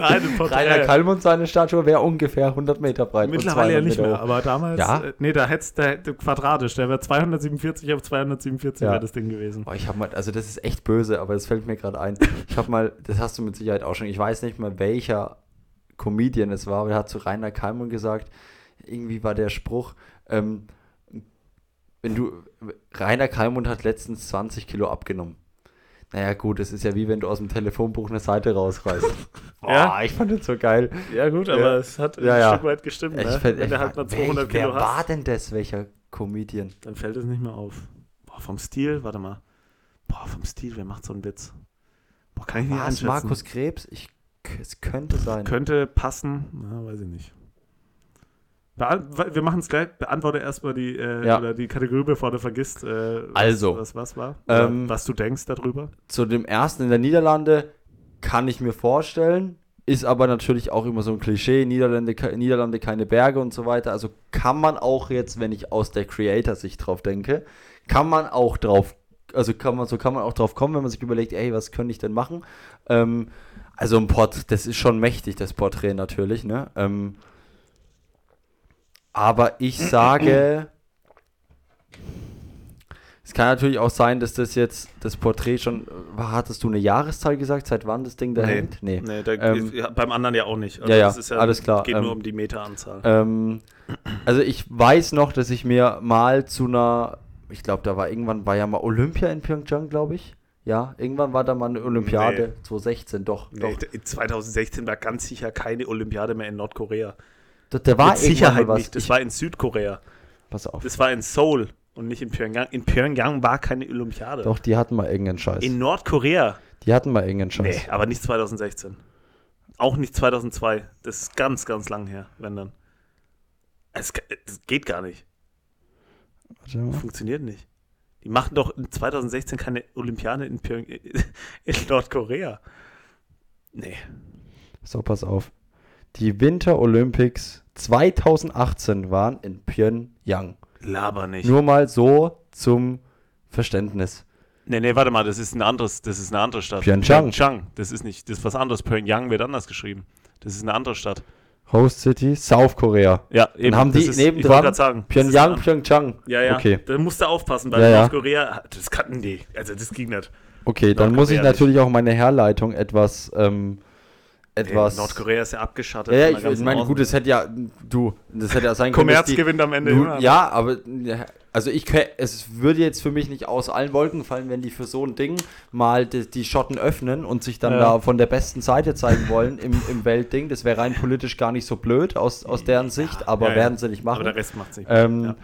Nein, ein Porträt. Rainer Kallmund, seine Statue wäre ungefähr 100 Meter breit. Mittlerweile ja 200 nicht Meter mehr, hoch. aber damals, Ja? äh, nee, da hättest der, der quadratisch, der wäre 247 auf 247 Ja. wäre das Ding gewesen. Boah, ich habe mal, also das ist echt böse, aber das fällt mir gerade ein. Ich habe mal, das hast du mit Sicherheit auch schon, ich weiß nicht mehr, welcher Comedian es war, aber er hat zu Rainer Kallmund gesagt, irgendwie war der Spruch, ähm, wenn du, Rainer Kallmund hat letztens 20 Kilo abgenommen. Naja, gut, das ist ja wie wenn du aus dem Telefonbuch eine Seite rausreißt. Boah, Ja? ich fand das so geil. Ja, gut, Ja. aber es hat Ja, ein ja. Stück weit gestimmt. Ich ne? Wenn du halt mal 200 wer, Kilo wer war hast, denn das, welcher Comedian? dann fällt es nicht mehr auf. Boah, vom Stil, warte mal. Boah, vom Stil, wer macht so einen Witz? Boah, kann ich nicht War es einschätzen. Markus Krebs? Ich, es könnte sein. Könnte passen, na, weiß ich nicht. Wir machen es gleich. Beantworte erstmal die, äh, Ja. oder die Kategorie, bevor du vergisst, äh, was, Also. was, was war. Ähm, was du denkst darüber. zu dem ersten in der Niederlande kann ich mir vorstellen, ist aber natürlich auch immer so ein Klischee, Niederlande, Niederlande keine Berge und so weiter. Also kann man auch jetzt, wenn ich aus der Creator-Sicht drauf denke, kann man auch drauf, also kann man, so kann man auch drauf kommen, wenn man sich überlegt, ey, was könnte ich denn machen? Ähm, also ein Port, das ist schon mächtig, das Porträt natürlich, ne? Ähm, aber ich sage, es kann natürlich auch sein, dass das jetzt das Porträt schon. Hattest du eine Jahreszahl gesagt, seit wann das Ding da hängt? Nee. Nee, da, Ähm, ja, beim anderen ja auch nicht. ja, ja, das ist alles klar. geht Ähm, nur um die Meteranzahl. Ähm, also ich weiß noch, dass ich mir mal zu einer, ich glaube, da war irgendwann, war ja mal Olympia in Pyeongchang, glaube ich. Ja, irgendwann war da mal eine Olympiade, 2016, doch. nee, doch. d- 2016 war ganz sicher keine Olympiade mehr in Nordkorea. Da, da war Mit Sicherheit was. nicht. Das ich, war in Südkorea. pass auf. Das war in Seoul und nicht in Pyongyang. In Pyongyang war keine Olympiade. Doch, die hatten mal irgendeinen Scheiß. In Nordkorea. die hatten mal irgendeinen Scheiß. Nee, aber nicht 2016. Auch nicht 2002. Das ist ganz, ganz lang her, wenn dann. Es, das geht gar nicht. Warte mal. Funktioniert nicht. Die machen doch in 2016 keine Olympiade in, Pyong in Nordkorea. Nee. So, pass auf. Die Winter Olympics 2018 waren in Pyongyang. Laber nicht. Nur mal so zum Verständnis. Nee, nee, warte mal, das ist ein anderes, das ist eine andere Stadt. Pyeongchang. Pyeongchang. Das ist nicht, das ist was anderes. Pyongyang wird anders geschrieben. Das ist eine andere Stadt. Host City, South Korea. Ja, eben. haben das die ist, wollte gerade sagen. Pyongyang, Pyeongchang. Ja, ja. Okay, Da musst du aufpassen, weil Ja, ja. Nordkorea, das kann, nee, also das ging nicht. okay, dann muss ich natürlich auch meine Herleitung etwas ähm, etwas. Nee, Nordkorea ist ja abgeschattet. Ja, ja ich, meine, gut, das hätte ja, du, das hätte ja sein können. Kommerz die- gewinnt am Ende Du, immer. ja, aber also ich es würde jetzt für mich nicht aus allen Wolken fallen, wenn die für so ein Ding mal die, die Schotten öffnen und sich dann Ja. da von der besten Seite zeigen wollen im, im Weltding. Das wäre rein politisch gar nicht so blöd aus, aus deren Sicht, aber Ja, ja. werden sie nicht machen. Aber der Rest macht sich. Ähm, Ja.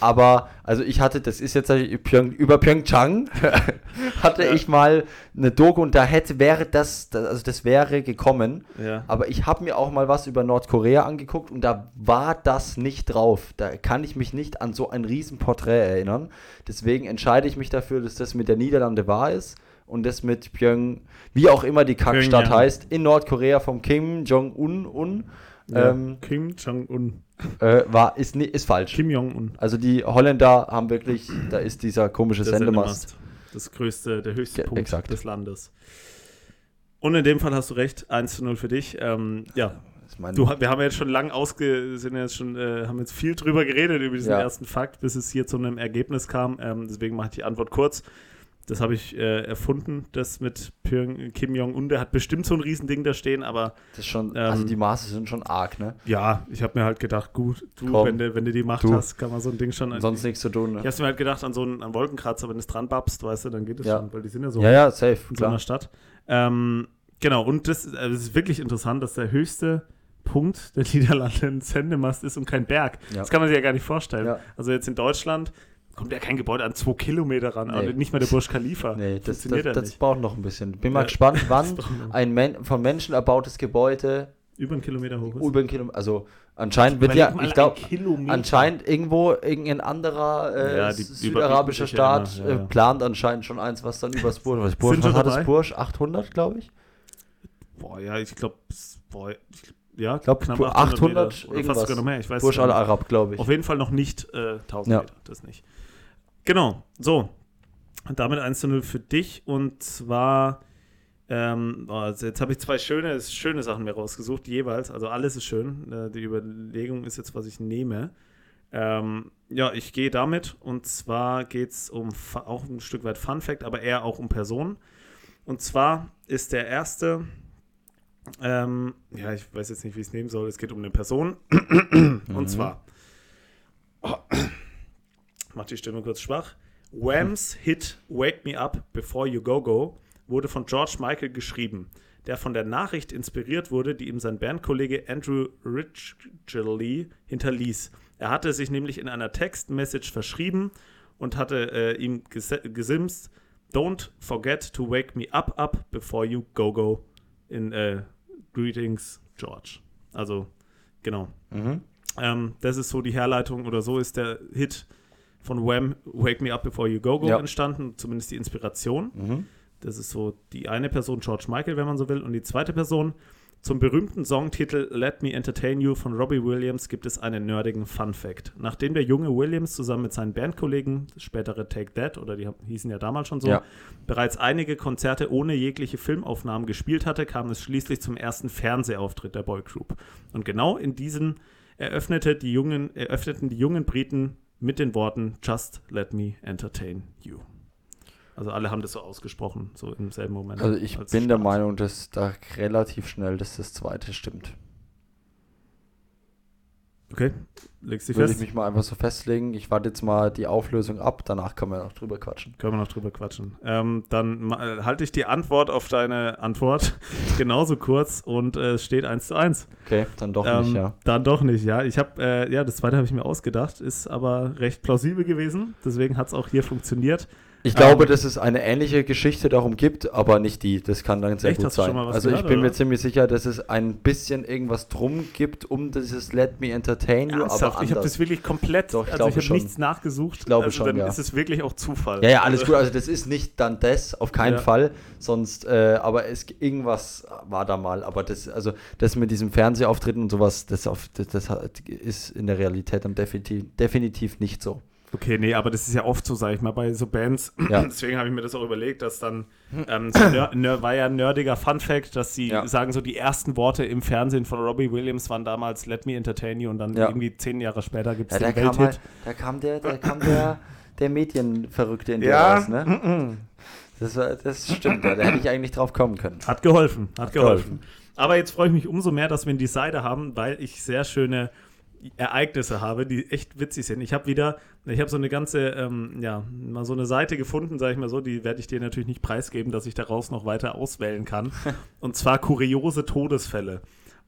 Aber, also ich hatte, das ist jetzt über Pyeongchang, hatte Ja. ich mal eine Doku und da hätte, wäre das, also das wäre gekommen. Ja. Aber ich habe mir auch mal was über Nordkorea angeguckt und da war das nicht drauf. Da kann ich mich nicht an so ein Riesenporträt erinnern. Deswegen entscheide ich mich dafür, dass das mit der Niederlande wahr ist und das mit Pyong, wie auch immer die Kackstadt heißt, in Nordkorea vom Kim Jong-un un, Ja. ähm, Kim Jong-un. Äh, war, ist, ni- ist falsch. Kim Jong-un. Also die Holländer haben wirklich, da ist dieser komische Der Sendemast. Das größte, der höchste Punkt exakt. des Landes. Und in dem Fall hast du recht, 1 zu 0 für dich. Ähm, ja, du, wir haben jetzt schon lang ausge, sind jetzt schon, äh, haben jetzt viel drüber geredet über diesen Ja. ersten Fakt, bis es hier zu einem Ergebnis kam. Ähm, deswegen mache ich die Antwort kurz. Das habe ich äh, erfunden, das mit Pyong, Kim Jong-un. Der hat bestimmt so ein Riesending da stehen, aber das ist schon, ähm, also die Maße sind schon arg, ne? ja, ich habe mir halt gedacht, gut, du, Komm, wenn, du, wenn du die Macht du. hast, kann man so ein Ding schon. Sonst nichts zu tun, ne? ich habe mir halt gedacht, an so einen an Wolkenkratzer, wenn du es dran babst, weißt du, dann geht es Ja. schon, weil die sind ja so Ja, ja, safe, in so klar. einer Stadt. Ähm, genau, und das, also das ist wirklich interessant, dass der höchste Punkt der Niederlande ein Sendemast ist und kein Berg. Ja. Das kann man sich ja gar nicht vorstellen. Ja. Also jetzt in Deutschland kommt ja kein Gebäude an zwei Kilometer ran, Nee. aber nicht mal der Burj Khalifa. Nee, das, das, ja das nicht. braucht noch ein bisschen. Bin mal Ja, gespannt, wann das ein Men von Menschen erbautes Gebäude Über einen Kilometer hoch ist. über einen Kilometer, also anscheinend wird ja, ich glaube, anscheinend irgendwo irgendein anderer äh, Ja, die südarabischer ja Staat ja, ja. äh, plant anscheinend schon eins, was dann übers Burj, was, Burj, was hat das? Burj? 800, glaube ich? Boah, ja, ich glaube, ja, Ich glaube, 800, 800 Meter. Oder fast irgendwas. sogar noch mehr. Ich weiß Burj gar Al nicht. Arab, glaube ich. Auf jeden Fall noch nicht äh, 1000 Ja. Meter, das nicht. Genau, so. Und damit 1 zu 0 für dich. Und zwar, ähm, also jetzt habe ich zwei schöne, schöne Sachen mir rausgesucht, jeweils. Also alles ist schön. Äh, die Überlegung ist jetzt, was ich nehme. Ähm, ja, ich gehe damit. Und zwar geht es um auch ein Stück weit Fun Fact, aber eher auch um Personen. Und zwar ist der erste, ähm, ja, ich weiß jetzt nicht, wie ich es nehmen soll. Es geht um eine Person. Und zwar, oh, mach die Stimme kurz schwach. Whams Hit Wake Me Up Before You Go Go wurde von George Michael geschrieben, der von der Nachricht inspiriert wurde, die ihm sein Bandkollege Andrew Ridgely hinterließ. Er hatte sich nämlich in einer Textmessage verschrieben und hatte äh, ihm ges gesimst, Don't forget to wake me up up before you go go in äh, Greetings George. Also genau. Mhm. Ähm, das ist so die Herleitung oder so ist der Hit von Wham Wake Me Up Before You Go Go Ja. entstanden, zumindest die Inspiration. Mhm. Das ist so die eine Person, George Michael, wenn man so will. Und die zweite Person, zum berühmten Songtitel Let Me Entertain You von Robbie Williams gibt es einen nerdigen Fun Fact. Nachdem der junge Williams zusammen mit seinen Bandkollegen, das spätere Take That, oder die hießen ja damals schon so, Ja. bereits einige Konzerte ohne jegliche Filmaufnahmen gespielt hatte, kam es schließlich zum ersten Fernsehauftritt der Boygroup. Und genau in diesen eröffnete die jungen, eröffneten die jungen Briten mit den Worten Just let me entertain you. Also alle haben das so ausgesprochen, so im selben Moment. Also ich als bin der Start. Meinung, dass da relativ schnell, dass das zweite stimmt. Okay, legst dich Würde ich fest. mich mal einfach so festlegen. Ich warte jetzt mal die Auflösung ab, danach können wir noch drüber quatschen. Können wir noch drüber quatschen. Ähm, dann äh, halte ich die Antwort auf deine Antwort genauso kurz und äh, es steht 1 zu 1. Okay, dann doch Ähm, nicht, ja. Dann doch nicht, ja. Ich habe, äh, ja, das zweite habe ich mir ausgedacht, ist aber recht plausibel gewesen. Deswegen hat es auch hier funktioniert. Ich glaube, ähm, dass es eine ähnliche Geschichte darum gibt, aber nicht die. Das kann dann sehr Echt? gut sein. also ich gehört, bin mir oder? ziemlich sicher, dass es ein bisschen irgendwas drum gibt, um dieses Let Me Entertain You, aber Ernsthaft, ich habe das wirklich komplett, Doch, ich also ich habe nichts nachgesucht. Ich glaube also schon, dann ja. ist es wirklich auch Zufall. Ja, ja, alles also, gut. Also das ist nicht dann das, auf keinen Ja. Fall. Sonst, äh, aber es irgendwas war da mal. Aber das, also das mit diesem Fernsehauftritten und sowas, das, auf, das, das ist in der Realität dann definitiv, definitiv nicht so. Okay, nee, aber das ist ja oft so, sag ich mal, bei so Bands. Ja. Deswegen habe ich mir das auch überlegt, dass dann, ähm, so war ja ein nerdiger Fun-Fact, dass sie Ja. sagen, so die ersten Worte im Fernsehen von Robbie Williams waren damals Let Me Entertain You und dann Ja. irgendwie zehn Jahre später gibt es Ja, den kam, Welthit. halt, da kam der, da kam der, der Medienverrückte in dir raus, ne? Das, war, das stimmt, da hätte ich eigentlich drauf kommen können. Hat geholfen, hat, geholfen. Aber jetzt freue ich mich umso mehr, dass wir die Seite haben, weil ich sehr schöne Ereignisse habe, die echt witzig sind. Ich habe wieder, ich habe so eine ganze, ähm, ja, mal so eine Seite gefunden, sage ich mal so, die werde ich dir natürlich nicht preisgeben, dass ich daraus noch weiter auswählen kann. Und zwar kuriose Todesfälle.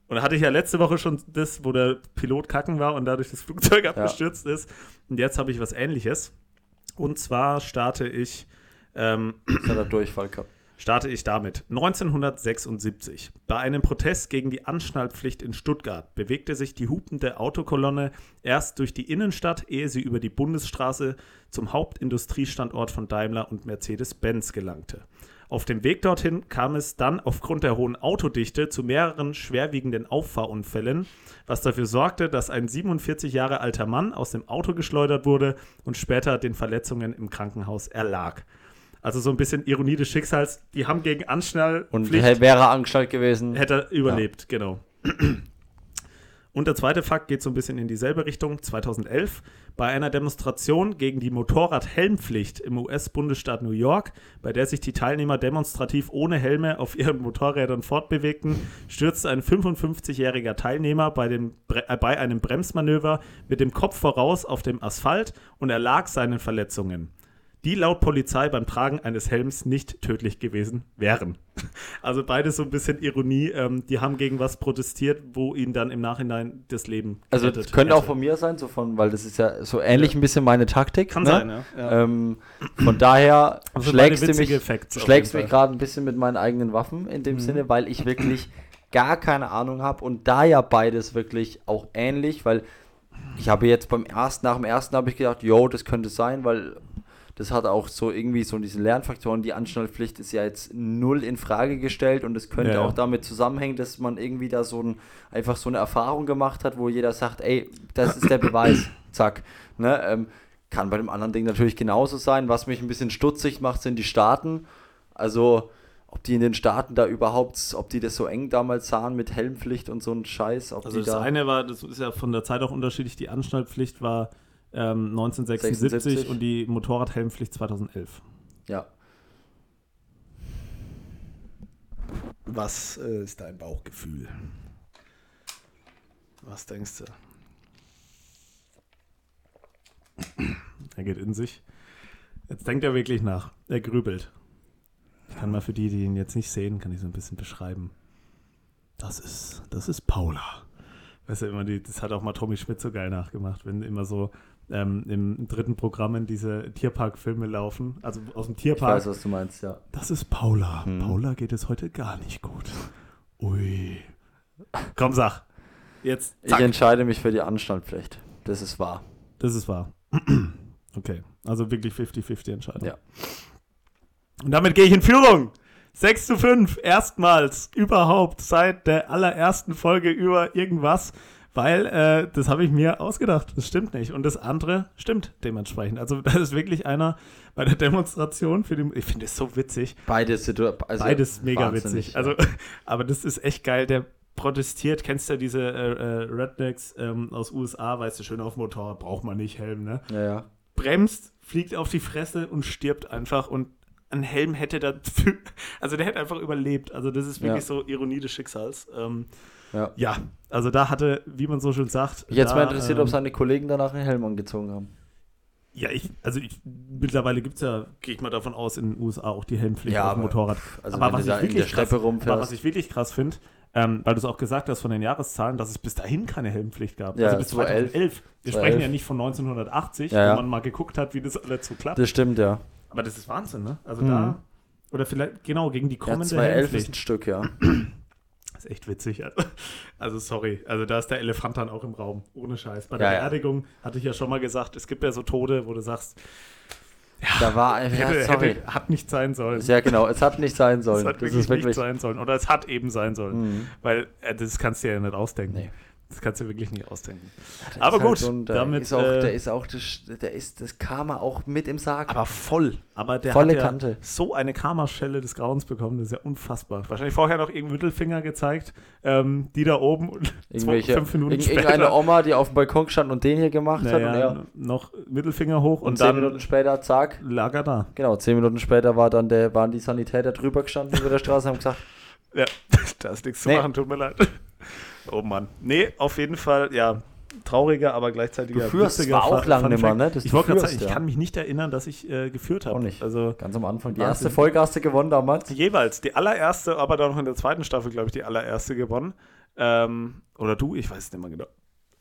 Und da hatte ich ja letzte Woche schon das, wo der Pilot kacken war und dadurch das Flugzeug abgestürzt ja. ist. Und jetzt habe ich was ähnliches. Und zwar starte ich. Ähm, das hat er Durchfall gehabt starte ich damit. 1976. Bei einem Protest gegen die Anschnallpflicht in Stuttgart bewegte sich die hupende Autokolonne erst durch die Innenstadt, ehe sie über die Bundesstraße zum Hauptindustriestandort von Daimler und Mercedes-Benz gelangte. Auf dem Weg dorthin kam es dann aufgrund der hohen Autodichte zu mehreren schwerwiegenden Auffahrunfällen, was dafür sorgte, dass ein 47 Jahre alter Mann aus dem Auto geschleudert wurde und später den Verletzungen im Krankenhaus erlag. Also so ein bisschen Ironie des Schicksals. Die haben gegen Anschnall. Und wäre angeschnallt gewesen. Hätte er überlebt, ja. genau. Und der zweite Fakt geht so ein bisschen in dieselbe Richtung. 2011 bei einer Demonstration gegen die Motorradhelmpflicht im US-Bundesstaat New York, bei der sich die Teilnehmer demonstrativ ohne Helme auf ihren Motorrädern fortbewegten, stürzte ein 55-jähriger Teilnehmer bei, dem, äh, bei einem Bremsmanöver mit dem Kopf voraus auf dem Asphalt und erlag seinen Verletzungen die laut Polizei beim Tragen eines Helms nicht tödlich gewesen wären. Also beides so ein bisschen Ironie. Ähm, die haben gegen was protestiert, wo ihnen dann im Nachhinein das Leben Also das könnte hätte. auch von mir sein, so von, weil das ist ja so ähnlich ja. ein bisschen meine Taktik. Kann ne? sein, ja. ja. Ähm, von daher also schlägst du mich, schlägst mich gerade ein bisschen mit meinen eigenen Waffen in dem mhm. Sinne, weil ich wirklich gar keine Ahnung habe und da ja beides wirklich auch ähnlich, weil ich habe jetzt beim ersten, nach dem ersten habe ich gedacht, yo, das könnte sein, weil das hat auch so irgendwie so diese Lernfaktoren. Die Anschnallpflicht ist ja jetzt null in Frage gestellt und es könnte ja. auch damit zusammenhängen, dass man irgendwie da so ein, einfach so eine Erfahrung gemacht hat, wo jeder sagt, ey, das ist der Beweis, zack. Ne? Ähm, kann bei dem anderen Ding natürlich genauso sein. Was mich ein bisschen stutzig macht, sind die Staaten. Also, ob die in den Staaten da überhaupt, ob die das so eng damals sahen mit Helmpflicht und so ein Scheiß. also das da eine war, das ist ja von der Zeit auch unterschiedlich, die Anschnallpflicht war ähm, 1976 76. und die Motorradhelmpflicht 2011. Ja. Was äh, ist dein Bauchgefühl? Was denkst du? er geht in sich. Jetzt denkt er wirklich nach. Er grübelt. Ich kann mal für die, die ihn jetzt nicht sehen, kann ich so ein bisschen beschreiben. Das ist, das ist Paula. Weißt du, immer die, das hat auch mal Tommy Schmidt so geil nachgemacht, wenn immer so ähm, im dritten Programm in diese Tierparkfilme laufen. Also aus dem Tierpark. Ich weiß, was du meinst, ja. Das ist Paula. Hm. Paula geht es heute gar nicht gut. Ui. Komm, sag. Jetzt. Zack. Ich entscheide mich für die Anstandpflicht. Das ist wahr. Das ist wahr. okay. Also wirklich 50-50 Entscheidung. Ja. Und damit gehe ich in Führung. 6 zu 5, erstmals überhaupt seit der allerersten Folge über irgendwas weil äh, das habe ich mir ausgedacht. Das stimmt nicht. Und das andere stimmt dementsprechend. Also das ist wirklich einer bei der Demonstration für den. Ich finde es so witzig. Beides, also beides mega witzig. Also, aber das ist echt geil. Der protestiert. Kennst du ja diese äh, äh, Rednecks ähm, aus USA? Weißt du, schön auf Motorrad braucht man nicht Helm, ne? Ja, ja. Bremst, fliegt auf die Fresse und stirbt einfach und ein Helm hätte dafür, also der hätte einfach überlebt. Also das ist wirklich ja. so Ironie des Schicksals. Ähm, ja. ja, also da hatte, wie man so schön sagt. Jetzt mal interessiert, ähm, ob seine Kollegen danach einen Helm angezogen haben. Ja, ich, also ich, mittlerweile gibt es ja, gehe ich mal davon aus, in den USA auch die Helmpflicht ja, auf dem Motorrad. Also aber, was ich, wirklich krass, aber was ich wirklich krass finde, ähm, weil du es auch gesagt hast von den Jahreszahlen, dass es bis dahin keine Helmpflicht gab. Ja, also bis 2011. 2011. Wir 2011. sprechen ja nicht von 1980, ja, wo man mal geguckt hat, wie das alles so klappt. Das stimmt, ja. Aber das ist Wahnsinn, ne? Also mhm. da, oder vielleicht, genau, gegen die kommende ja, 2011 Helmpflicht. ist ein Stück, ja. Ist echt witzig. Also, sorry. Also, da ist der Elefant dann auch im Raum. Ohne Scheiß. Bei der ja, Beerdigung ja. hatte ich ja schon mal gesagt, es gibt ja so Tode, wo du sagst, ja, da war hätte, ja, hätte, hat nicht sein sollen. Ja, genau, es hat nicht sein sollen. Es hat wirklich, wirklich, nicht sein sollen. Oder es hat eben sein sollen. Mhm. Weil äh, das kannst du ja nicht ausdenken. Nee. Das kannst du wirklich nicht ausdenken. Der Aber halt gut, so ein- der damit, ist auch, äh, der ist auch das, der ist das Karma auch mit im Sarg. Aber voll. Aber der Volle hat ja Kante. so eine Karmaschelle des Grauens bekommen, das ist ja unfassbar. Wahrscheinlich vorher noch irgendeinen Mittelfinger gezeigt, ähm, die da oben und Irgendwelche, fünf Minuten irgend- später irgendeine Oma, die auf dem Balkon stand und den hier gemacht hat. Und, naja, er, noch Mittelfinger hoch und, und zehn dann Minuten später, zack. lag er da. Genau, zehn Minuten später war dann der, waren die Sanitäter drüber gestanden über der Straße und haben gesagt, Ja, da ist nichts zu Nee. machen, tut mir leid. Oh Mann. Nee, auf jeden Fall, ja, trauriger, aber gleichzeitig Du führst zwar auch lang nimmer, ne? Dass ich wollte gerade führst, sagen, ich ja. kann mich nicht erinnern, dass ich äh, geführt habe. Auch nicht. Also ganz am Anfang, die erste Folge hast du gewonnen damals. jeweils, die allererste, aber dann noch in der zweiten Staffel, glaube ich, die allererste gewonnen. Ähm, oder du, ich weiß es nicht mehr genau.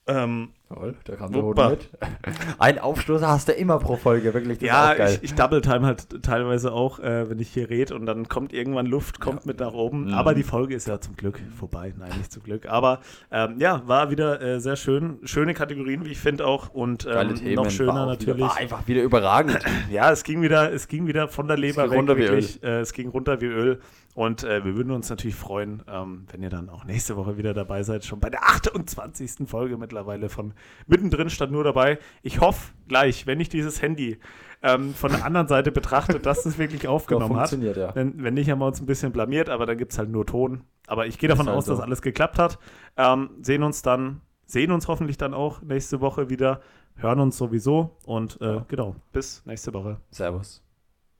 Ähm, Jawohl, da kam der mit. Ein Aufstoß hast du immer pro Folge, wirklich. Ja, ich, ich double time halt teilweise auch, äh, wenn ich hier rede und dann kommt irgendwann Luft, kommt mit nach oben. Mhm. Aber die Folge ist ja zum Glück vorbei. Nein, nicht zum Glück. Aber ähm, ja, war wieder äh, sehr schön. Schöne Kategorien, wie ich finde auch. Und ähm, Themen. noch schöner natürlich. Wieder, war einfach wieder überragend. Ja, es ging wieder, es ging wieder von der Leber ging weg. runter wie wirklich. Äh, es ging runter wie Öl. Und äh, wir würden uns natürlich freuen, ähm, wenn ihr dann auch nächste Woche wieder dabei seid. Schon bei der 28. Folge mittlerweile von Mittendrin stand nur dabei. Ich hoffe gleich, wenn ich dieses Handy ähm, von der anderen Seite betrachte, dass es wirklich aufgenommen hat. funktioniert, ja. Wenn, wenn nicht, haben wir uns ein bisschen blamiert, aber dann gibt es halt nur Ton. Aber ich gehe davon halt aus, so. dass alles geklappt hat. Ähm, sehen uns dann, sehen uns hoffentlich dann auch nächste Woche wieder. Hören uns sowieso und äh, genau, bis nächste Woche. Servus.